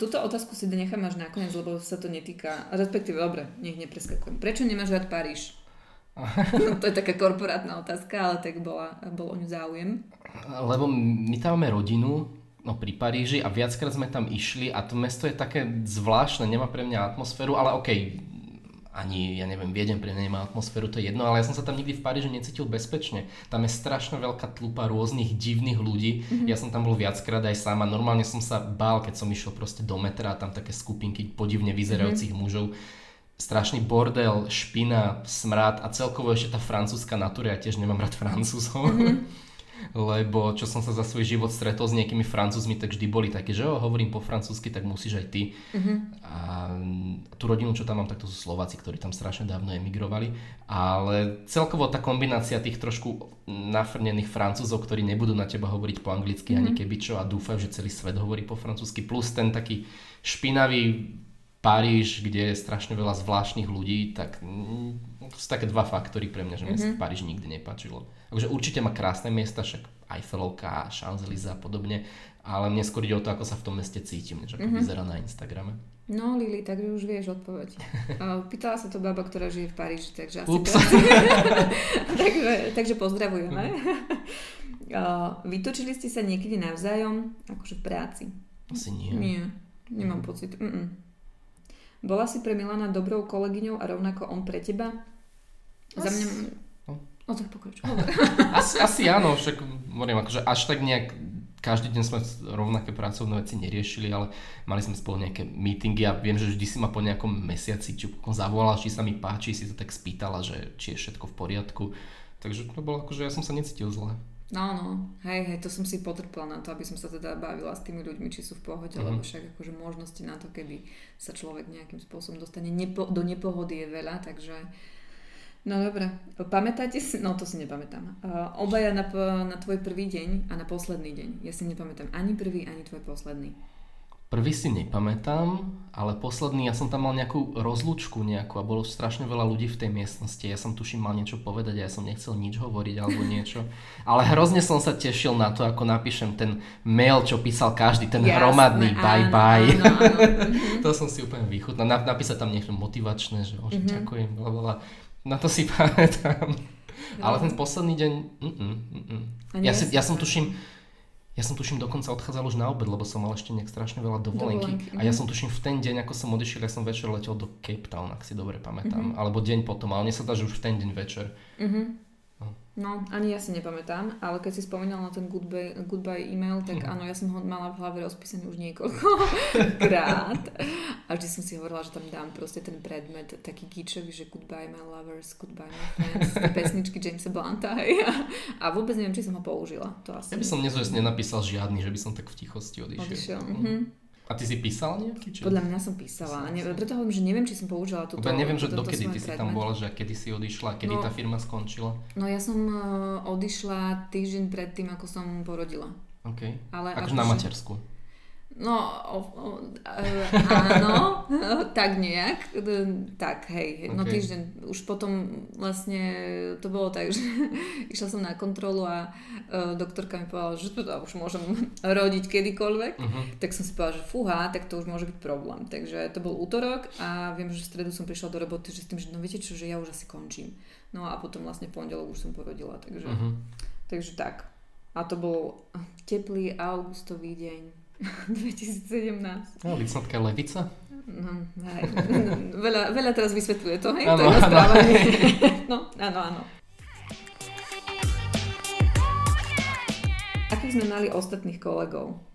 Túto otázku si necháme až nakoniec, lebo sa to netýka, respektíve, dobre, nech nepreskakujem. Prečo nemáš rád Paríž? [laughs] to je taká korporátna otázka, ale tak bola, bol o ňu záujem. Lebo my tam máme rodinu, no pri Paríži a viackrát sme tam išli a to mesto je také zvláštne, nemá pre mňa atmosféru, ale okej, okay, ani, ja neviem, Viedem pre nemá atmosféru, to je jedno, ale ja som sa tam nikdy v Paríži necítil bezpečne. Tam je strašne veľká tlupa rôznych divných ľudí. Mm-hmm. Ja som tam bol viackrát aj sám a normálne som sa bál, keď som išiel proste do metra a tam také skupinky podivne vyzerajúcich mm-hmm. mužov. Strašný bordel, špina, smrad a celkovo ešte tá francúzska natúra, ja tiež nemám rád francúzov. Mm-hmm [laughs] lebo čo som sa za svoj život stretol s nejakými francúzmi, tak vždy boli také, že jo, hovorím po francúzsky, tak musíš aj ty. Uh-huh. A tú rodinu, čo tam mám, tak to sú Slováci, ktorí tam strašne dávno emigrovali. Ale celkovo tá kombinácia tých trošku nafrnených francúzov, ktorí nebudú na teba hovoriť po anglicky uh-huh. ani keby čo a dúfajú, že celý svet hovorí po francúzsky, plus ten taký špinavý Paríž, kde je strašne veľa zvláštnych ľudí, tak To sú také dva faktory pre mňa, že mne mm-hmm. sa v Paríži nikdy nepáčilo. Takže určite má krásne miesta, však Eiffelovka, Champs-Élysées a podobne, ale mne skôr ide o to, ako sa v tom meste cítim, než ako mm-hmm. vyzerá na Instagrame. No Lili, takže už vieš odpoveď. [laughs] Pýtala sa to baba, ktorá žije v Paríži, takže asi... [laughs] takže, takže pozdravujeme. Vytočili ste sa niekedy navzájom, akože v práci? Asi nie. Nie, nemám mm. pocit. Mm-mm. Bola si pre Milana dobrou kolegyňou a rovnako on pre teba? As... Za mňa... No, no tak pokračuj. asi, asi áno, však hovorím, akože až tak nejak každý deň sme rovnaké pracovné veci neriešili, ale mali sme spolu nejaké meetingy a viem, že vždy si ma po nejakom mesiaci či zavolal, či sa mi páči, si sa tak spýtala, že či je všetko v poriadku. Takže to bolo ako, že ja som sa necítil zle. No, no, hej, hej, to som si potrpela na to, aby som sa teda bavila s tými ľuďmi, či sú v pohode, mm-hmm. lebo však akože možnosti na to, keby sa človek nejakým spôsobom dostane nepo, do nepohody je veľa, takže No dobre, pamätáte si, no to si nepamätám, uh, obaja na, na tvoj prvý deň a na posledný deň. Ja si nepamätám ani prvý, ani tvoj posledný. Prvý si nepamätám, ale posledný, ja som tam mal nejakú rozlúčku nejakú a bolo strašne veľa ľudí v tej miestnosti. Ja som tuším mal niečo povedať a ja som nechcel nič hovoriť alebo niečo. Ale hrozne som sa tešil na to, ako napíšem ten mail, čo písal každý, ten Jasne, hromadný áno, bye bye. Áno, áno. [laughs] to som si úplne vychutnal. Napísať tam niečo motivačné, že mm-hmm. ďakujem, bla, na to si [laughs] pamätám. No. Ale ten posledný deň... Mm-mm, mm-mm. Ja, si, ja som tuším... Ja som tuším dokonca odchádzal už na obed, lebo som mal ešte nejak strašne veľa dovolenky. dovolenky. A ja mhm. som tuším v ten deň, ako som odišiel, ja som večer letel do Cape Town, ak si dobre pamätám. Mm-hmm. Alebo deň potom, ale mne sa dá, že už v ten deň večer. Mm-hmm. No, ani ja si nepamätám, ale keď si spomínal na ten goodbye, goodbye e-mail, tak mm. áno, ja som ho mala v hlave rozpísaný už niekoľko [laughs] krát. A vždy som si hovorila, že tam dám proste ten predmet taký gíčový, že goodbye my lovers, goodbye my friends, pesničky Jamesa Blanta. [laughs] Hej. A vôbec neviem, či som ho použila. To asi ja by som nezvesť nenapísal žiadny, že by som tak v tichosti odišiel. odišiel. Mm-hmm. A ty si písala nejaký? Či... Podľa mňa som písala. Ne, preto hovorím, že neviem, či som použila túto... Ja neviem, že dokedy ty si tam bola, že kedy si odišla, kedy no, tá firma skončila. No ja som uh, odišla týždeň pred tým, ako som porodila. OK. Ale akože na matersku. No, o, o, áno, [laughs] tak nejak, tak hej, okay. no týždeň, už potom vlastne to bolo tak, že [laughs] išla som na kontrolu a uh, doktorka mi povedala, že to už môžem [laughs] rodiť kedykoľvek, uh-huh. tak som si povedala, že fúha, tak to už môže byť problém, takže to bol útorok a viem, že v stredu som prišla do roboty, že s tým, že no viete čo, že ja už asi končím, no a potom vlastne v pondelok už som porodila, takže, uh-huh. takže tak. A to bol teplý augustový deň 2017. No, licnotka levica? No, aj, veľa, veľa teraz vysvetľuje to, hej? Ano, to je áno. no, áno, áno. Akých sme mali ostatných kolegov?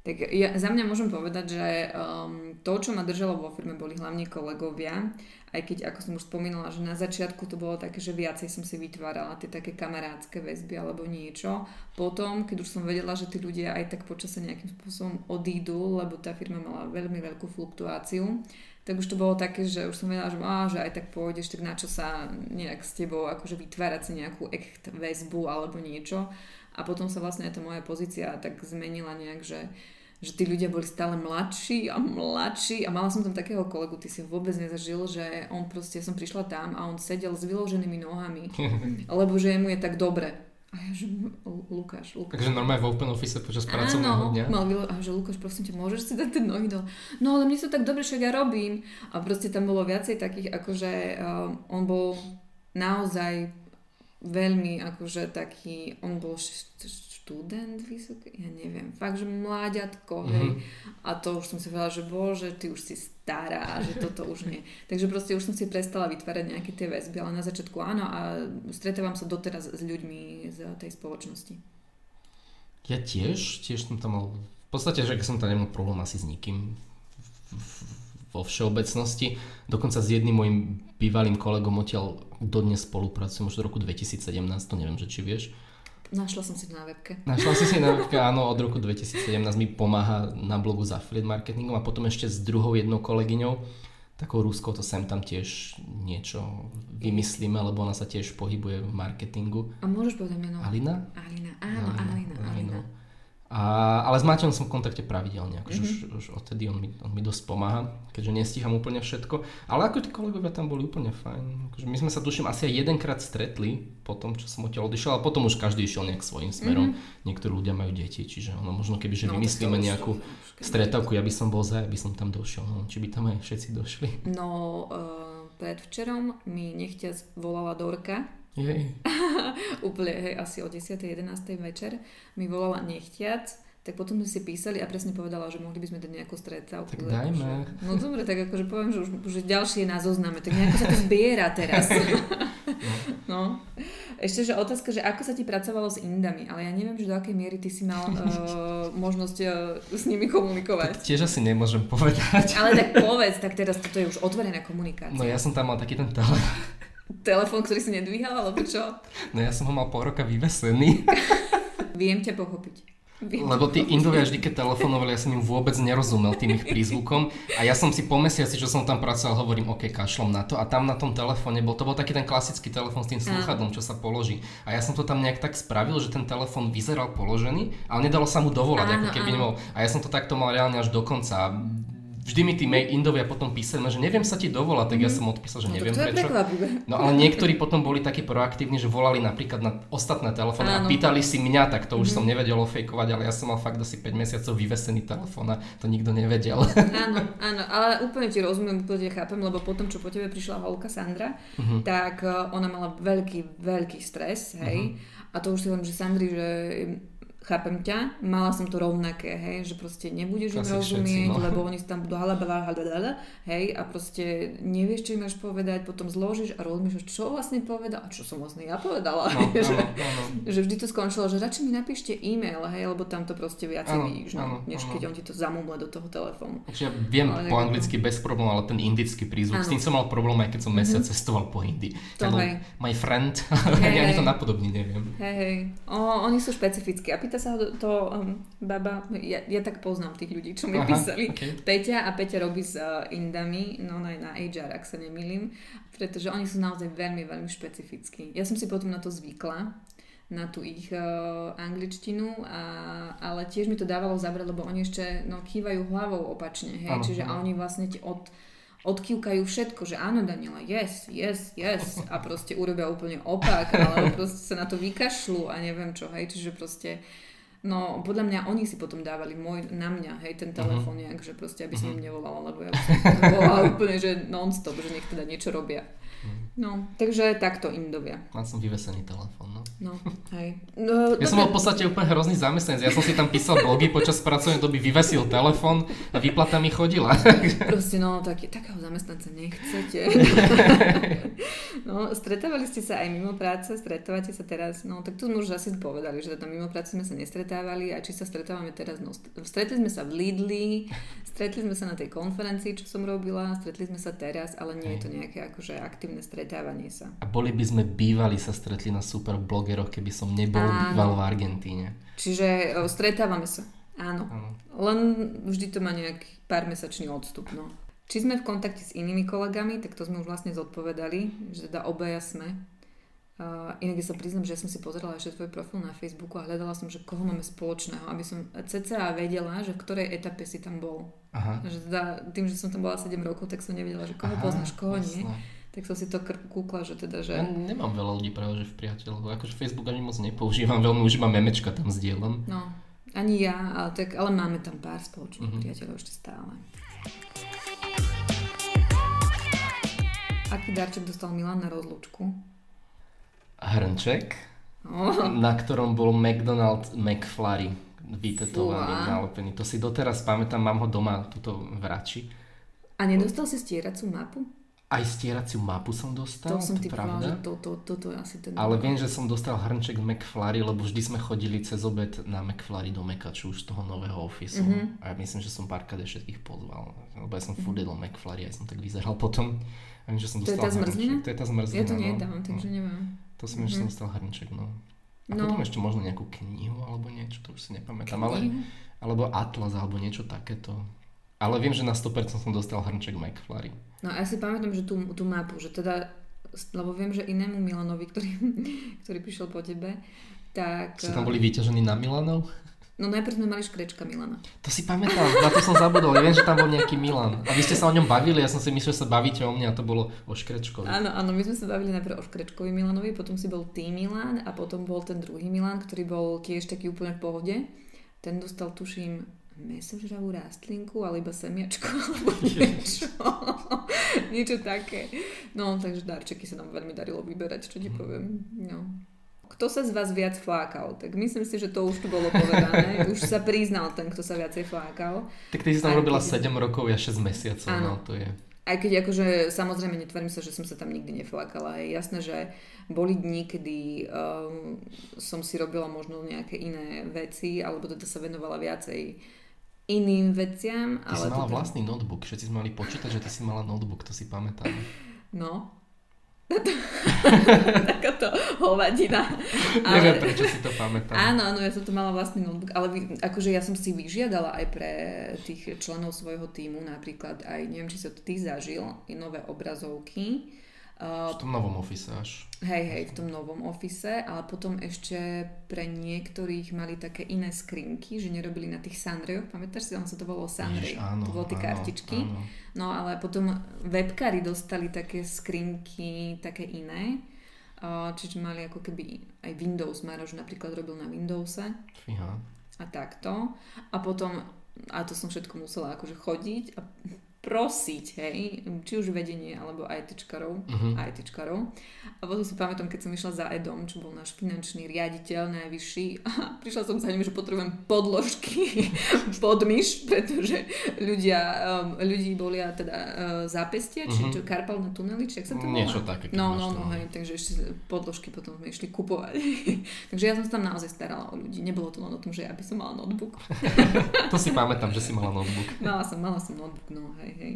Tak ja, za mňa môžem povedať, že um, to, čo ma držalo vo firme, boli hlavne kolegovia aj keď, ako som už spomínala, že na začiatku to bolo také, že viacej som si vytvárala tie také kamarádske väzby alebo niečo. Potom, keď už som vedela, že tí ľudia aj tak počase nejakým spôsobom odídu, lebo tá firma mala veľmi veľkú fluktuáciu, tak už to bolo také, že už som vedela, že, á, že aj tak pôjdeš, tak na čo sa nejak s tebou akože vytvárať si nejakú echt väzbu alebo niečo. A potom sa vlastne aj tá moja pozícia tak zmenila nejak, že že tí ľudia boli stále mladší a mladší a mala som tam takého kolegu, ty si vôbec nezažil, že on proste, som prišla tam a on sedel s vyloženými nohami, [laughs] lebo že mu je tak dobre. A ja, že Lukáš, Lukáš. Takže normálne v open office počas pracovného dňa? mal vylo- a že Lukáš, prosím ťa, môžeš si dať tie nohy dole? No ale mne sa tak dobre, však ja robím. A proste tam bolo viacej takých, akože uh, on bol naozaj veľmi akože taký, on bol študent vysoký, ja neviem, fakt, že mláďatko, mm-hmm. hej. A to už som si povedala, že bože, ty už si stará, že toto už nie. [laughs] Takže proste už som si prestala vytvárať nejaké tie väzby, ale na začiatku áno a stretávam sa doteraz s ľuďmi z tej spoločnosti. Ja tiež, tiež som tam mal, v podstate, že som tam nemal problém asi s nikým vo všeobecnosti. Dokonca s jedným mojim bývalým kolegom odtiaľ dodnes spolupracujem už od roku 2017, to neviem, že či vieš. Našla som si na webke. Našla si si na webke, [laughs] áno, od roku 2017 mi pomáha na blogu s affiliate marketingom a potom ešte s druhou jednou kolegyňou, takou Ruskou, to sem tam tiež niečo vymyslíme, lebo ona sa tiež pohybuje v marketingu. A môžeš povedať meno? Alina? Alina, áno, Alina, Alina. Alina. Alina. A, ale s Maťom som v kontakte pravidelne, akože mm-hmm. už, už odtedy on mi, on mi dosť pomáha, keďže nestíham úplne všetko. Ale ako tí kolegovia tam boli úplne fajn. Akože my sme sa tuším asi aj jedenkrát stretli po tom, čo som odtiaľ odišiel, ale potom už každý išiel nejak svojím smerom. Mm-hmm. Niektorí ľudia majú deti, čiže ono možno keby, že no, vymyslíme nejakú stretavku, ja by som bol za, by som tam došiel. No, či by tam aj všetci došli. No, uh, predvčerom mi nechťa volala Dorka, jej. [laughs] Úplne, hej, asi o 10. 11. večer mi volala nechtiac, tak potom sme si písali a presne povedala, že mohli by sme dať nejakú stretávku. Tak dajme. Že, no dobre, tak akože poviem, že už že ďalšie na zozname, tak nejako sa to zbiera teraz. [laughs] no. Ešte, že otázka, že ako sa ti pracovalo s Indami, ale ja neviem, že do akej miery ty si mal uh, [laughs] možnosť uh, s nimi komunikovať. Tak tiež asi nemôžem povedať. Ale tak povedz, tak teraz toto je už otvorená komunikácia. No ja som tam mal taký ten telefón telefón, ktorý si nedvíhal, alebo čo? [laughs] No ja som ho mal pol roka vyvesený. [laughs] Viem ťa pochopiť. Viem Lebo tí Indovia vždy, keď telefonovali, ja som im vôbec nerozumel tým ich prízvukom a ja som si po mesiaci, čo som tam pracoval, hovorím, OK, kašlom na to a tam na tom telefóne bol, to bol taký ten klasický telefón s tým slúchadlom, čo sa položí. A ja som to tam nejak tak spravil, že ten telefón vyzeral položený, ale nedalo sa mu dovolať, áno, ako keby nebol. A ja som to takto mal reálne až do konca vždy mi tí Indovia potom písali, že neviem sa ti dovolať, tak ja mhm. som odpísal, že no, neviem to prečo. No ale niektorí potom boli takí proaktívni, že volali napríklad na ostatné telefóny a pýtali si mňa, tak to už mm. som nevedel ofejkovať, ale ja som mal fakt asi 5 mesiacov vyvesený telefón a to nikto nevedel. Áno, áno, ale úplne ti rozumiem, úplne chápem, lebo potom, čo po tebe prišla holka Sandra, mm-hmm. tak eh, ona mala veľký, veľký stres, hej. Mm-hmm. A to už si hovorím, že Sandri, že chápem ťa, mala som to rovnaké, hej, že proste nebudeš im rozumieť, no. lebo oni tam budú halabala, halabala, hej, a proste nevieš, čo im máš povedať, potom zložíš a rozmýšľaš, čo vlastne povedal, a čo som vlastne ja povedala, no, [laughs] no, že, no, no. že vždy to skončilo, že radšej mi napíšte e-mail, hej, lebo tam to proste ano, vidíš, no, ano, než ano. keď on ti to zamumle do toho telefónu. Ja viem ale po anglicky bez problémov, ale ten indický prízvuk, ano. s tým som mal problém, aj keď som mesiac mm-hmm. cestoval po Indii. To, hej. My friend, hej, [laughs] ja to napodobne neviem. Hej, hej. O, oni sú špecifickí a pýta sa ho to um, baba, ja, ja tak poznám tých ľudí, čo mi Aha, písali. Okay. Peťa a Peťa robí s uh, Indami, no aj na HR, ak sa nemýlim, pretože oni sú naozaj veľmi, veľmi špecifickí. Ja som si potom na to zvykla, na tú ich uh, angličtinu, a, ale tiež mi to dávalo zabrať, lebo oni ešte no, kývajú hlavou opačne, hej, ano, čiže ano. oni vlastne od odkývkajú všetko, že áno Daniela, yes, yes, yes a proste urobia úplne opak, [laughs] ale proste sa na to vykašľú a neviem čo, hej, čiže proste No, podľa mňa oni si potom dávali môj, na mňa, hej, ten telefón uh-huh. nejak, že proste, aby som uh-huh. im nevolala, lebo ja som volala úplne, že non-stop, že nech teda niečo robia. No, takže takto Indovia. Mal som vyvesený telefón, no. No, hej. No, ja som bol v podstate úplne hrozný zamestnanec. Ja som si tam písal blogy, počas pracovnej doby vyvesil telefón a výplata mi chodila. [laughs] Proste, no, tak, takého zamestnanca nechcete. [laughs] no, stretávali ste sa aj mimo práce, stretávate sa teraz, no, tak tu sme už asi povedali, že tam mimo práce sme sa nestretávali a či sa stretávame teraz, no, stretli sme sa v Lidli, stretli sme sa na tej konferencii, čo som robila, stretli sme sa teraz, ale nie je to nejaké akože aktívne stretávanie sa. A boli by sme bývali sa stretli na super blogeroch, keby som nebol Áno. býval v Argentíne. Čiže o, stretávame sa. Áno. Áno. Len vždy to má nejaký pár mesačný odstup. No. Či sme v kontakte s inými kolegami, tak to sme už vlastne zodpovedali, že teda obaja sme. Uh, inak ja sa priznam, že ja som si pozerala ešte tvoj profil na Facebooku a hľadala som, že koho máme spoločného, aby som cca vedela, že v ktorej etape si tam bol. Aha. Že teda, tým, že som tam bola 7 rokov, tak som nevedela, že koho Aha, poznáš, koho jasné. nie. Tak som si to kúkla, že teda, že... Ja nemám veľa ľudí práve, že v priateľov. Akože Facebook ani moc nepoužívam, veľmi už mám memečka tam zdieľam. No, ani ja, ale, tak, ale máme tam pár spoločných uh-huh. priateľov ešte stále. Aký darček dostal Milan na rozlúčku? hrnček, oh. na ktorom bol McDonald McFlurry vytetovaný, nalepený. To si doteraz pamätám, mám ho doma tuto v Rači. A nedostal si stieracú mapu? Aj stieraciu mapu som dostal, to som ti pravda. že to, to, toto je asi ten... Ale viem, že som dostal hrnček McFlurry, lebo vždy sme chodili cez obed na McFlurry do Mekaču už z toho nového ofisu. Mm-hmm. A ja myslím, že som párkrát všetkých pozval. Lebo ja som mm-hmm. fudil McFlurry, aj som tak vyzeral potom. A viem, že som to je tá zmrzlina? To je tá zmrzlina, Ja to no. nejedám, takže no. neviem. To som mm-hmm. že som dostal hrnček, no. A no. potom ešte možno nejakú knihu alebo niečo, to už si nepamätám. Ale, alebo Atlas alebo niečo takéto. Ale viem, že na 100% som dostal hrnček McFlurry. No a ja si pamätám, že tú, tú mapu, že teda, lebo viem, že inému Milanovi, ktorý, [laughs] ktorý prišiel po tebe, tak... Ste tam boli vyťažení na Milanov? No najprv sme mali škrečka Milana. To si pamätám, na to som zabudol. Ja viem, že tam bol nejaký Milan. A vy ste sa o ňom bavili, ja som si myslel, že sa bavíte o mne a to bolo o Škrečkovi. Áno, áno, my sme sa bavili najprv o Škrečkovi Milanovi, potom si bol ty Milan a potom bol ten druhý Milan, ktorý bol tiež taký úplne v pohode. Ten dostal, tuším, mesožravú rastlinku, ale iba semiačko [laughs] alebo niečo. niečo také. No, takže darčeky sa nám veľmi darilo vyberať, čo ti mhm. poviem. No kto sa z vás viac flákal? Tak myslím si, že to už tu bolo povedané. [laughs] už sa priznal ten, kto sa viacej flákal. Tak ty si tam robila keď... 7 rokov, ja 6 mesiacov. No, Áno. No, to je... Aj keď akože samozrejme netvarím sa, že som sa tam nikdy neflákala. Je jasné, že boli dni, kedy um, som si robila možno nejaké iné veci, alebo teda sa venovala viacej iným veciam. Ty ale si mala teda... vlastný notebook, všetci sme mali počítať, že ty si mala notebook, to si pamätám. No, [laughs] Takáto hovadina. Ale... Neviem, prečo si to pamätám. Áno, áno, ja som to mala vlastný notebook, ale akože ja som si vyžiadala aj pre tých členov svojho týmu, napríklad aj, neviem, či sa to ty zažil, i nové obrazovky, v tom novom ofise až. Hej, hej, v tom novom ofise, ale potom ešte pre niektorých mali také iné skrinky, že nerobili na tých Sunrayoch, pamätáš si, on sa to volalo áno, to bolo tie áno, kartičky. Áno. No ale potom webkári dostali také skrinky, také iné, čiže mali ako keby aj Windows, Maroš napríklad robil na Windowse. Fíha. A takto. A potom, a to som všetko musela akože chodiť a prosiť, hej, či už vedenie, alebo ITčkarov, uh-huh. Mhm. ITčkarov. A potom si pamätám, keď som išla za Edom, čo bol náš finančný riaditeľ najvyšší, [laughs] a prišla som za ním, že potrebujem podložky [laughs] pod myš, pretože ľudia, um, ľudí boli a teda uh, zápestie, uh-huh. či mhm. čo, karpalné tunely, či ak sa to volá? Niečo také. No, no, no, hej, takže ešte podložky potom sme išli kupovať. [laughs] takže ja som sa tam naozaj starala o ľudí. Nebolo to len o tom, že ja by som mala notebook. to si pamätám, že si mala notebook. Mala som, mala som notebook, no hej hej,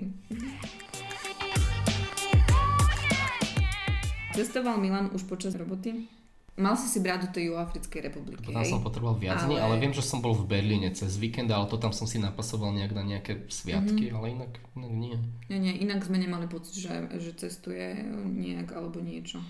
Cestoval Milan už počas roboty? Mal si si brať do tej Juhoafrickej republiky, Tam som potreboval viac ale... dní, ale viem, že som bol v Berlíne cez víkend, ale to tam som si napasoval nejak na nejaké sviatky, mm-hmm. ale inak, inak nie. Nie, nie, inak sme nemali pocit, že, že cestuje nejak alebo niečo.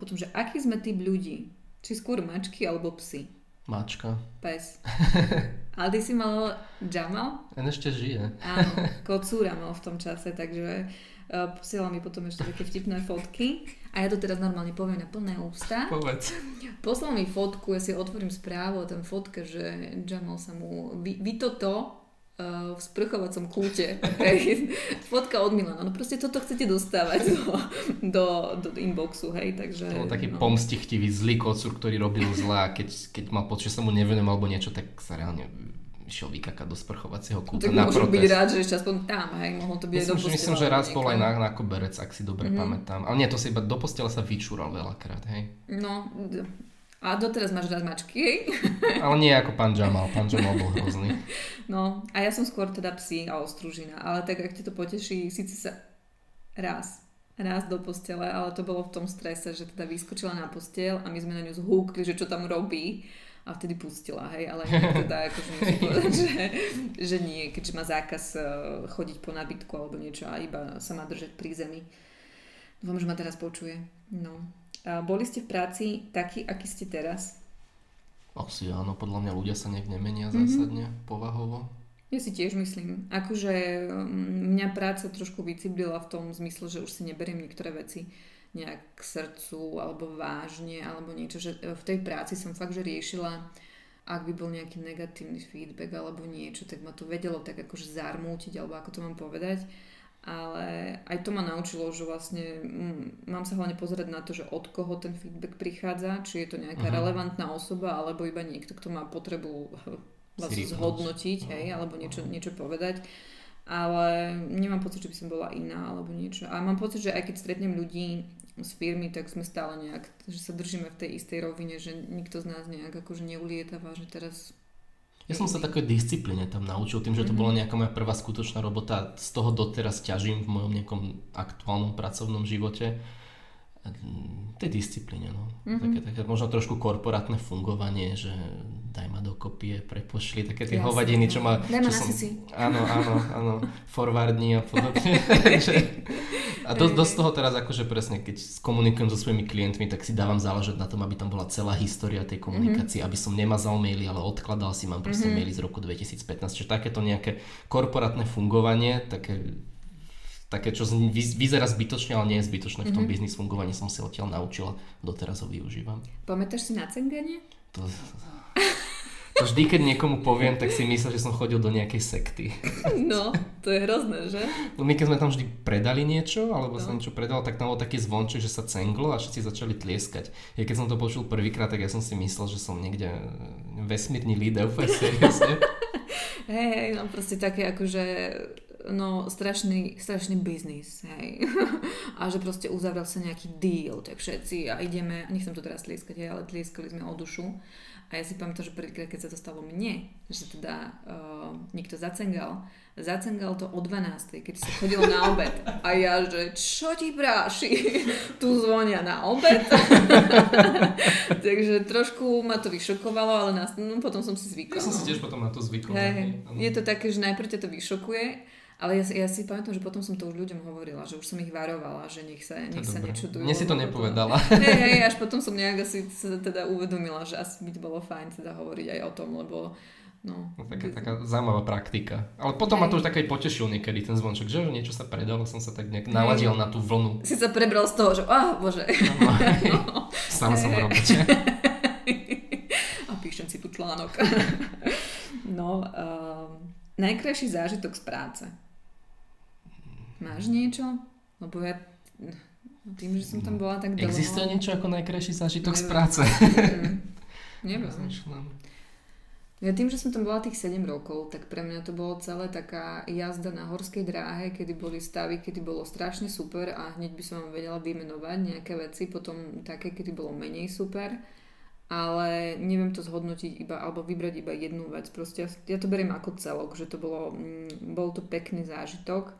Potom, že aký sme typ ľudí? Či skôr mačky alebo psy? Mačka. Pes. [laughs] Ale ty si mal Jamal? On ešte žije. Áno, [laughs] kocúra mal v tom čase, takže uh, posielal mi potom ešte také vtipné fotky. A ja to teraz normálne poviem na plné ústa. Povedz. Poslal mi fotku, ja si otvorím správu o ten fotke, že Jamal sa mu... Vy, vy toto v sprchovacom kúte. [laughs] Fotka od Milana. No proste toto chcete dostávať do, do, do inboxu, hej, takže... To bol taký no. pomstichtivý zlý kocúr, ktorý robil zle a keď, keď mal pocit, že sa mu nevenujem alebo niečo, tak sa reálne išiel vykakať do sprchovacieho kúta tak na protest. byť rád, že ešte aspoň tam, hej, mohol to byť myslím, do postela. Myslím, že raz bol aj na, na koberec, ak si dobre mm-hmm. pamätám. Ale nie, to sa iba do postela sa vyčúral veľakrát, hej. No, a doteraz máš rád mačky, hej? [laughs] Ale nie ako pán Jamal, pán Jamal bol hrozný. [laughs] No, a ja som skôr teda psi a ostružina, ale tak ak ti to poteší, síce sa raz, raz do postele, ale to bolo v tom strese, že teda vyskočila na postel a my sme na ňu zhúkli, že čo tam robí a vtedy pustila, hej, ale [laughs] teda akože musím povedať, že, že nie, keďže má zákaz eh, chodiť po nábytku alebo niečo a iba sa má držať pri zemi. Dúfam, že ma teraz počuje. No. Boli ste v práci takí, akí ste teraz? Asi áno, podľa mňa ľudia sa nejak nemenia mm-hmm. zásadne, povahovo. Ja si tiež myslím. Akože mm, mňa práca trošku vyciblila v tom zmysle, že už si neberiem niektoré veci nejak k srdcu alebo vážne alebo niečo, že v tej práci som fakt, že riešila ak by bol nejaký negatívny feedback alebo niečo, tak ma to vedelo tak akože zarmútiť alebo ako to mám povedať ale aj to ma naučilo, že vlastne mm, mám sa hlavne pozerať na to, že od koho ten feedback prichádza, či je to nejaká uh-huh. relevantná osoba, alebo iba niekto, kto má potrebu vlastne zhodnotiť, uh-huh. hej, alebo niečo, niečo povedať. Ale nemám pocit, že by som bola iná alebo niečo. A mám pocit, že aj keď stretnem ľudí z firmy, tak sme stále nejak, že sa držíme v tej istej rovine, že nikto z nás nejak akože neulietava, že teraz ja som sa takové disciplíne tam naučil, tým, že to mm-hmm. bola nejaká moja prvá skutočná robota. Z toho doteraz ťažím v mojom nejakom aktuálnom pracovnom živote. Tej disciplíne, no. Mm-hmm. Také, také možno trošku korporátne fungovanie, že daj ma dokopy, prepošli, také tie Jasne, hovadiny, čo ma... Daj ma som, Áno, áno, áno, [laughs] forwardní a podobne. [laughs] a do, dosť toho teraz akože presne, keď komunikujem so svojimi klientmi, tak si dávam záležať na tom, aby tam bola celá história tej komunikácie, mm-hmm. aby som nemazal maily, ale odkladal si, mám proste mm-hmm. maily z roku 2015. Čiže takéto nejaké korporátne fungovanie, také také, čo vyzerá zbytočne, ale nie je zbytočné v tom mm-hmm. biznis fungovaní, som si odtiaľ naučila, doteraz ho využívam. Pamätáš si na cenganie? To, to vždy, keď niekomu poviem, tak si myslel, že som chodil do nejakej sekty. [laughs] No, to je hrozné, že? No my keď sme tam vždy predali niečo, alebo no. sa niečo predalo, tak tam bol taký zvonček, že sa cenglo a všetci začali tlieskať. Ja keď som to počul prvýkrát, tak ja som si myslel, že som niekde vesmírny líder, úplne seriózne. [laughs] Hej, hej, no proste také akože no strašný, strašný biznis, hej. [laughs] a že proste uzavrel sa nejaký deal, tak všetci a ideme, nechcem to teraz tlieskať, ale tlieskali sme o dušu. A ja si pamätám, že prvýkrát, keď sa to stalo mne, že teda uh, niekto zacengal, zacengal to o 12. keď sa chodilo na obed. A ja, že čo ti práši? [laughs] Tu zvonia na obed. [laughs] Takže trošku ma to vyšokovalo, ale nás, no, potom som si zvykla. Ja som si tiež potom na to zvykla. Hey, je to také, že najprv ťa to vyšokuje ale ja, ja si pamätám, že potom som to už ľuďom hovorila, že už som ich varovala, že nech sa, nech sa nečudujú. Mne si to nepovedala. [laughs] Hej, hej, až potom som nejak asi sa teda uvedomila, že asi by bolo fajn teda hovoriť aj o tom, lebo No, no taká, taká zaujímavá praktika. Ale potom ma to už také potešil niekedy ten zvonček, že niečo sa predalo, som sa tak nejak naladil na tú vlnu. Si sa prebral z toho, že oh, bože. [laughs] No, no. Sám som robiť. [laughs] A píšem si tu článok. no, um, najkrajší zážitok z práce. Máš niečo? Lebo ja tým, že som tam bola tak dlho... Existuje niečo ako najkrajší zážitok z práce? Neviem. [laughs] Ja tým, že som tam bola tých 7 rokov, tak pre mňa to bolo celé taká jazda na horskej dráhe, kedy boli stavy, kedy bolo strašne super a hneď by som vám vedela vymenovať nejaké veci, potom také, kedy bolo menej super ale neviem to zhodnotiť iba, alebo vybrať iba jednu vec. Proste ja, ja to beriem ako celok, že to bolo, mm, bol to pekný zážitok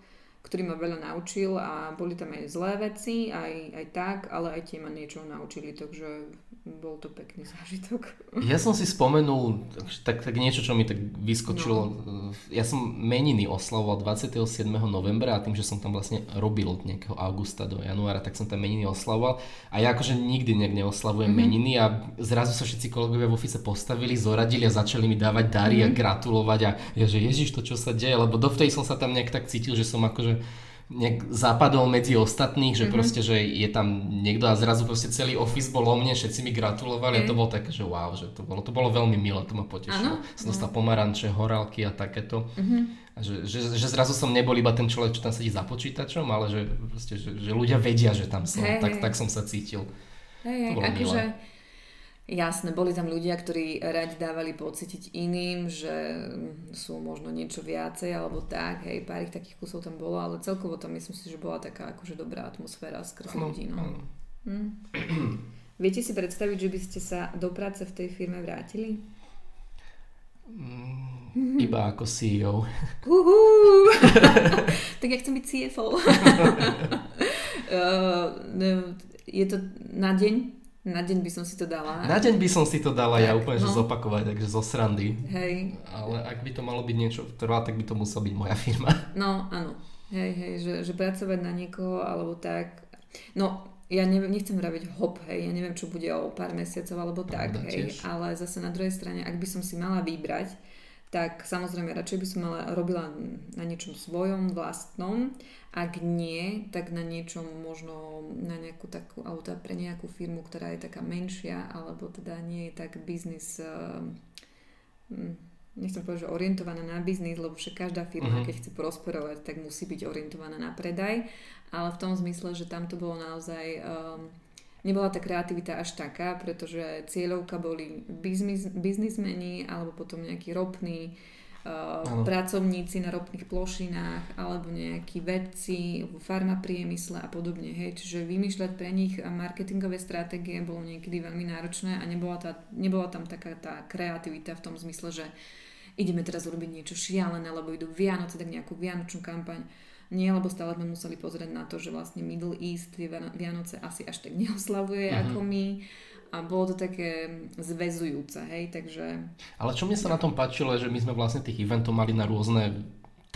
ktorý ma veľa naučil a boli tam aj zlé veci, aj, aj tak, ale aj tie ma niečo naučili, takže bol to pekný [laughs] zážitok. Ja som si spomenul tak, tak niečo, čo mi tak vyskočilo. No. Ja som meniny oslavoval 27. novembra a tým, že som tam vlastne robil od nejakého augusta do januára, tak som tam meniny oslavoval. A ja akože nikdy nejak neoslavujem mm-hmm. meniny a zrazu sa všetci kolegovia v office postavili, zoradili a začali mi dávať dary mm-hmm. a gratulovať a ja, že ježiš to čo sa deje, lebo dovtedy som sa tam nejak tak cítil, že som akože nejak zapadol medzi ostatných, že mm-hmm. proste, že je tam niekto a zrazu proste celý office bol o mne, všetci mi gratulovali mm. a to bolo také, že wow, že to bolo, to bolo veľmi milé, to ma potešilo. Ano? Som dostal no. pomaranče, horálky a takéto. Mm-hmm. A že, že, že zrazu som nebol iba ten človek, čo tam sedí za počítačom, ale že, proste, že, že ľudia vedia, že tam som. Hey, tak, hey. tak som sa cítil. Hey, to bolo akože, milé Jasné, boli tam ľudia, ktorí radi dávali pocítiť iným, že sú možno niečo viacej alebo tak, hej, pár ich takých kusov tam bolo, ale celkovo tam myslím si, že bola taká akože dobrá atmosféra skrz ľudí, no. Hm. [clears throat] Viete si predstaviť, že by ste sa do práce v tej firme vrátili? Mm, iba ako CEO. [laughs] [laughs] tak ja chcem byť CFO. uh, [laughs] je to na deň na deň by som si to dala. Na deň by som si to dala tak, ja úplne, no. že zopakovať, takže zo srandy. Hej. Ale ak by to malo byť niečo trvá, tak by to musela byť moja firma. [laughs] No, áno. Hej, hej, že, že pracovať na niekoho, alebo tak. No, ja neviem, nechcem vraviť hop, hej, ja neviem, čo bude o pár mesiacov, alebo tak, Pravda, hej, tiež. ale zase na druhej strane, ak by som si mala vybrať, tak samozrejme radšej by som mala, robila na niečom svojom, vlastnom ak nie, tak na niečom možno na nejakú takú, alebo teda pre nejakú firmu, ktorá je taká menšia, alebo teda nie je tak biznis, uh, nechcem povedať, že orientovaná na biznis, lebo však každá firma, uh-huh. keď chce prosperovať, tak musí byť orientovaná na predaj, ale v tom zmysle, že tam to bolo naozaj... Um, nebola tá kreativita až taká, pretože cieľovka boli biznis, biznismeni alebo potom nejaký ropný uh, pracovníci na ropných plošinách alebo nejakí vedci v farmapriemysle a podobne. Hej. Čiže vymýšľať pre nich marketingové stratégie bolo niekedy veľmi náročné a nebola, tá, nebola tam taká tá kreativita v tom zmysle, že ideme teraz urobiť niečo šialené, lebo idú Vianoce, tak nejakú vianočnú kampaň. Nie, lebo stále sme museli pozrieť na to, že vlastne Middle East tie Vianoce asi až tak neoslavuje uh-huh. ako my a bolo to také zväzujúce, hej, takže... Ale čo mne sa na tom páčilo, je, že my sme vlastne tých eventov mali na rôzne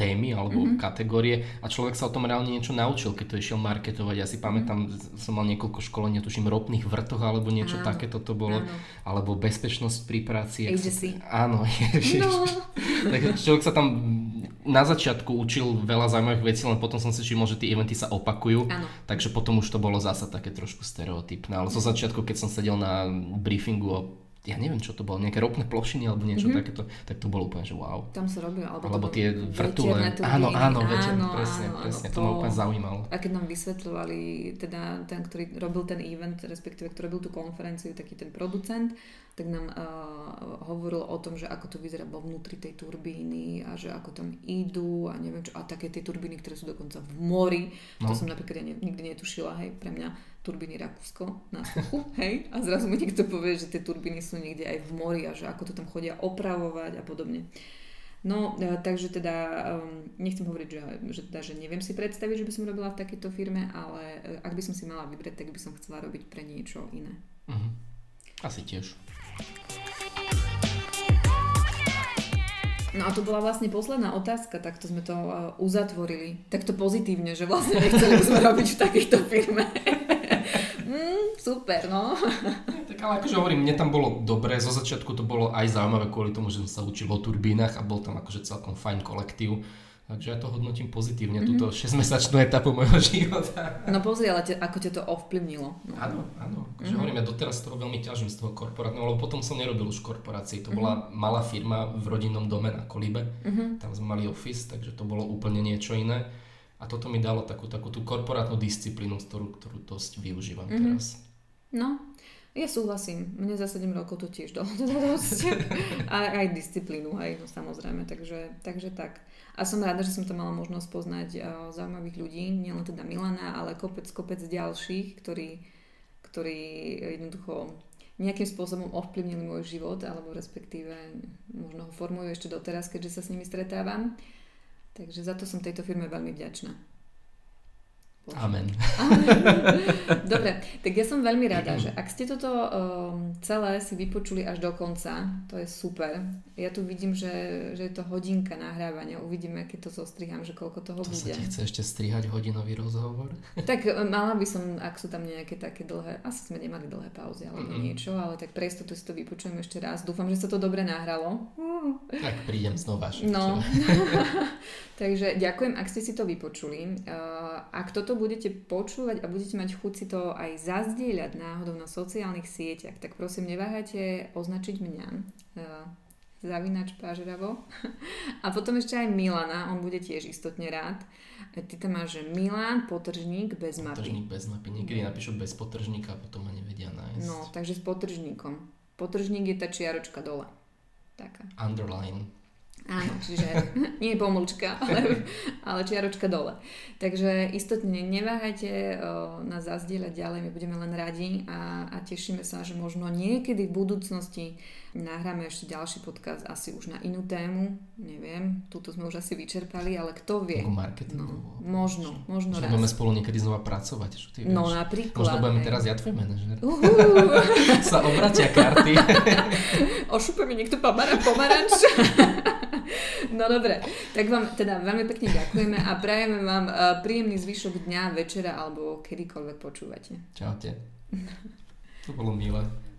témy alebo mm-hmm. kategórie a človek sa o tom reálne niečo naučil, keď to išiel marketovať. Ja si pamätám, mm-hmm. som mal niekoľko školení, tuším, ropných vrtoch alebo niečo áno. takéto to bolo, áno. alebo bezpečnosť pri práci. Agency. Áno, [laughs] ježiš. No. tak človek sa tam na začiatku učil veľa zaujímavých vecí, len potom som si všimol, že tie eventy sa opakujú, áno. takže potom už to bolo zasa také trošku stereotypné. Ale zo začiatku, keď som sedel na briefingu o ja neviem, čo to bolo, nejaké ropné plošiny alebo niečo mm-hmm. takéto, tak to bolo úplne, že wow. Tam sa robilo, alebo, alebo tie vrtule. Áno, áno, večer, áno, presne, áno, presne, to, to ma úplne zaujímalo. A keď nám vysvetľovali, teda ten, ktorý robil ten event, respektíve, ktorý robil tú konferenciu, taký ten producent, tak nám uh, hovoril o tom, že ako to vyzerá vo vnútri tej turbíny a že ako tam idú a neviem čo, a také tie turbíny, ktoré sú dokonca v mori, no. to som napríklad ja ne, nikdy netušila, hej, pre mňa turbíny Rakúsko na suchu, [laughs] hej, a zrazu mi niekto povie, že tie turbíny sú niekde aj v mori a že ako to tam chodia opravovať a podobne. No, e, takže teda um, nechcem hovoriť, že, že, teda, že neviem si predstaviť, že by som robila v takejto firme, ale e, ak by som si mala vybrať, tak by som chcela robiť pre niečo iné. Uh-huh. Asi tiež. No a to bola vlastne posledná otázka, takto sme to uh, uzatvorili. Takto pozitívne, že vlastne nechceli sme [laughs] robiť v takejto firme. [laughs] mm, super, no. tak ale akože hovorím, mne tam bolo dobre, zo začiatku to bolo aj zaujímavé kvôli tomu, že som sa učil o turbínach a bol tam akože celkom fajn kolektív Takže ja to hodnotím pozitívne, mm-hmm. túto 6-mesačnú etapu môjho [laughs] života. No pozri, ale te, ako ťa to ovplyvnilo. No. Áno, áno. Akože mm-hmm. hovorím, ja doteraz z toho veľmi ťažím z toho korporátneho, lebo potom som nerobil už korporácii. To mm-hmm. bola malá firma v rodinnom dome na Kolibe. Mm-hmm. Tam sme mali office, takže to bolo úplne niečo iné. A toto mi dalo takú, takú tú korporátnu disciplínu, ktorú, ktorú dosť využívam mm-hmm. teraz. No, ja súhlasím. Mne za 7 rokov to tiež dalo dosť. a aj disciplínu, aj no samozrejme. Takže, takže tak. A som rada, že som tam mala možnosť poznať uh, zaujímavých ľudí, nielen teda Milana, ale kopec, kopec ďalších, ktorí, ktorí jednoducho nejakým spôsobom ovplyvnili môj život, alebo respektíve možno ho formujú ešte doteraz, keďže sa s nimi stretávam. Takže za to som tejto firme veľmi vďačná. Amen. [laughs] Dobre, tak ja som veľmi rada, že ak ste toto um, celé si vypočuli až do konca, to je super. Ja tu vidím, že, že je to hodinka nahrávania. Uvidíme, keď to zostriham, že koľko toho to bude. To sa ti chce ešte strihať hodinový rozhovor? [laughs] Tak um, mala by som, ak sú tam nejaké také dlhé, asi sme nemali dlhé pauzy alebo mm-hmm. niečo, ale tak pre istotu si to vypočujem ešte raz. Dúfam, že sa to dobre nahralo. Tak prídem znova. No. [laughs] Takže ďakujem, ak ste si to vypočuli. Uh, ak toto budete počúvať a budete mať chuť si to aj zazdieľať náhodou na sociálnych sieťach, tak prosím neváhajte označiť mňa. Uh, zavinač pážravo. [laughs] A potom ešte aj Milana, on bude tiež istotne rád. Ty tam máš, že Milan, potržník bez mapy. Potržník bez mapy. Niekedy napíšu bez potržníka a potom ma nevedia nájsť. No, takže s potržníkom. Potržník je tá čiaročka dole. Taká. Underline. Áno, čiže nie pomlčka, ale, ale čiaročka dole. Takže istotne neváhajte nás zazdieľať ďalej, my budeme len radi a, a tešíme sa, že možno niekedy v budúcnosti nahráme ešte ďalší podcast asi už na inú tému, neviem, túto sme už asi vyčerpali, ale kto vie. marketing. No, možno, možno raz. budeme spolu niekedy znova pracovať. Čo ty no vieš? napríklad. Možno budeme teraz ja tvoj manažer. [laughs] sa obratia karty. [laughs] Ošupe mi niekto pomaranč. [laughs] [laughs] No dobre, tak vám teda veľmi pekne ďakujeme a prajeme vám uh, príjemný zvyšok dňa, večera alebo kedykoľvek počúvate. Čaute. To bolo milé.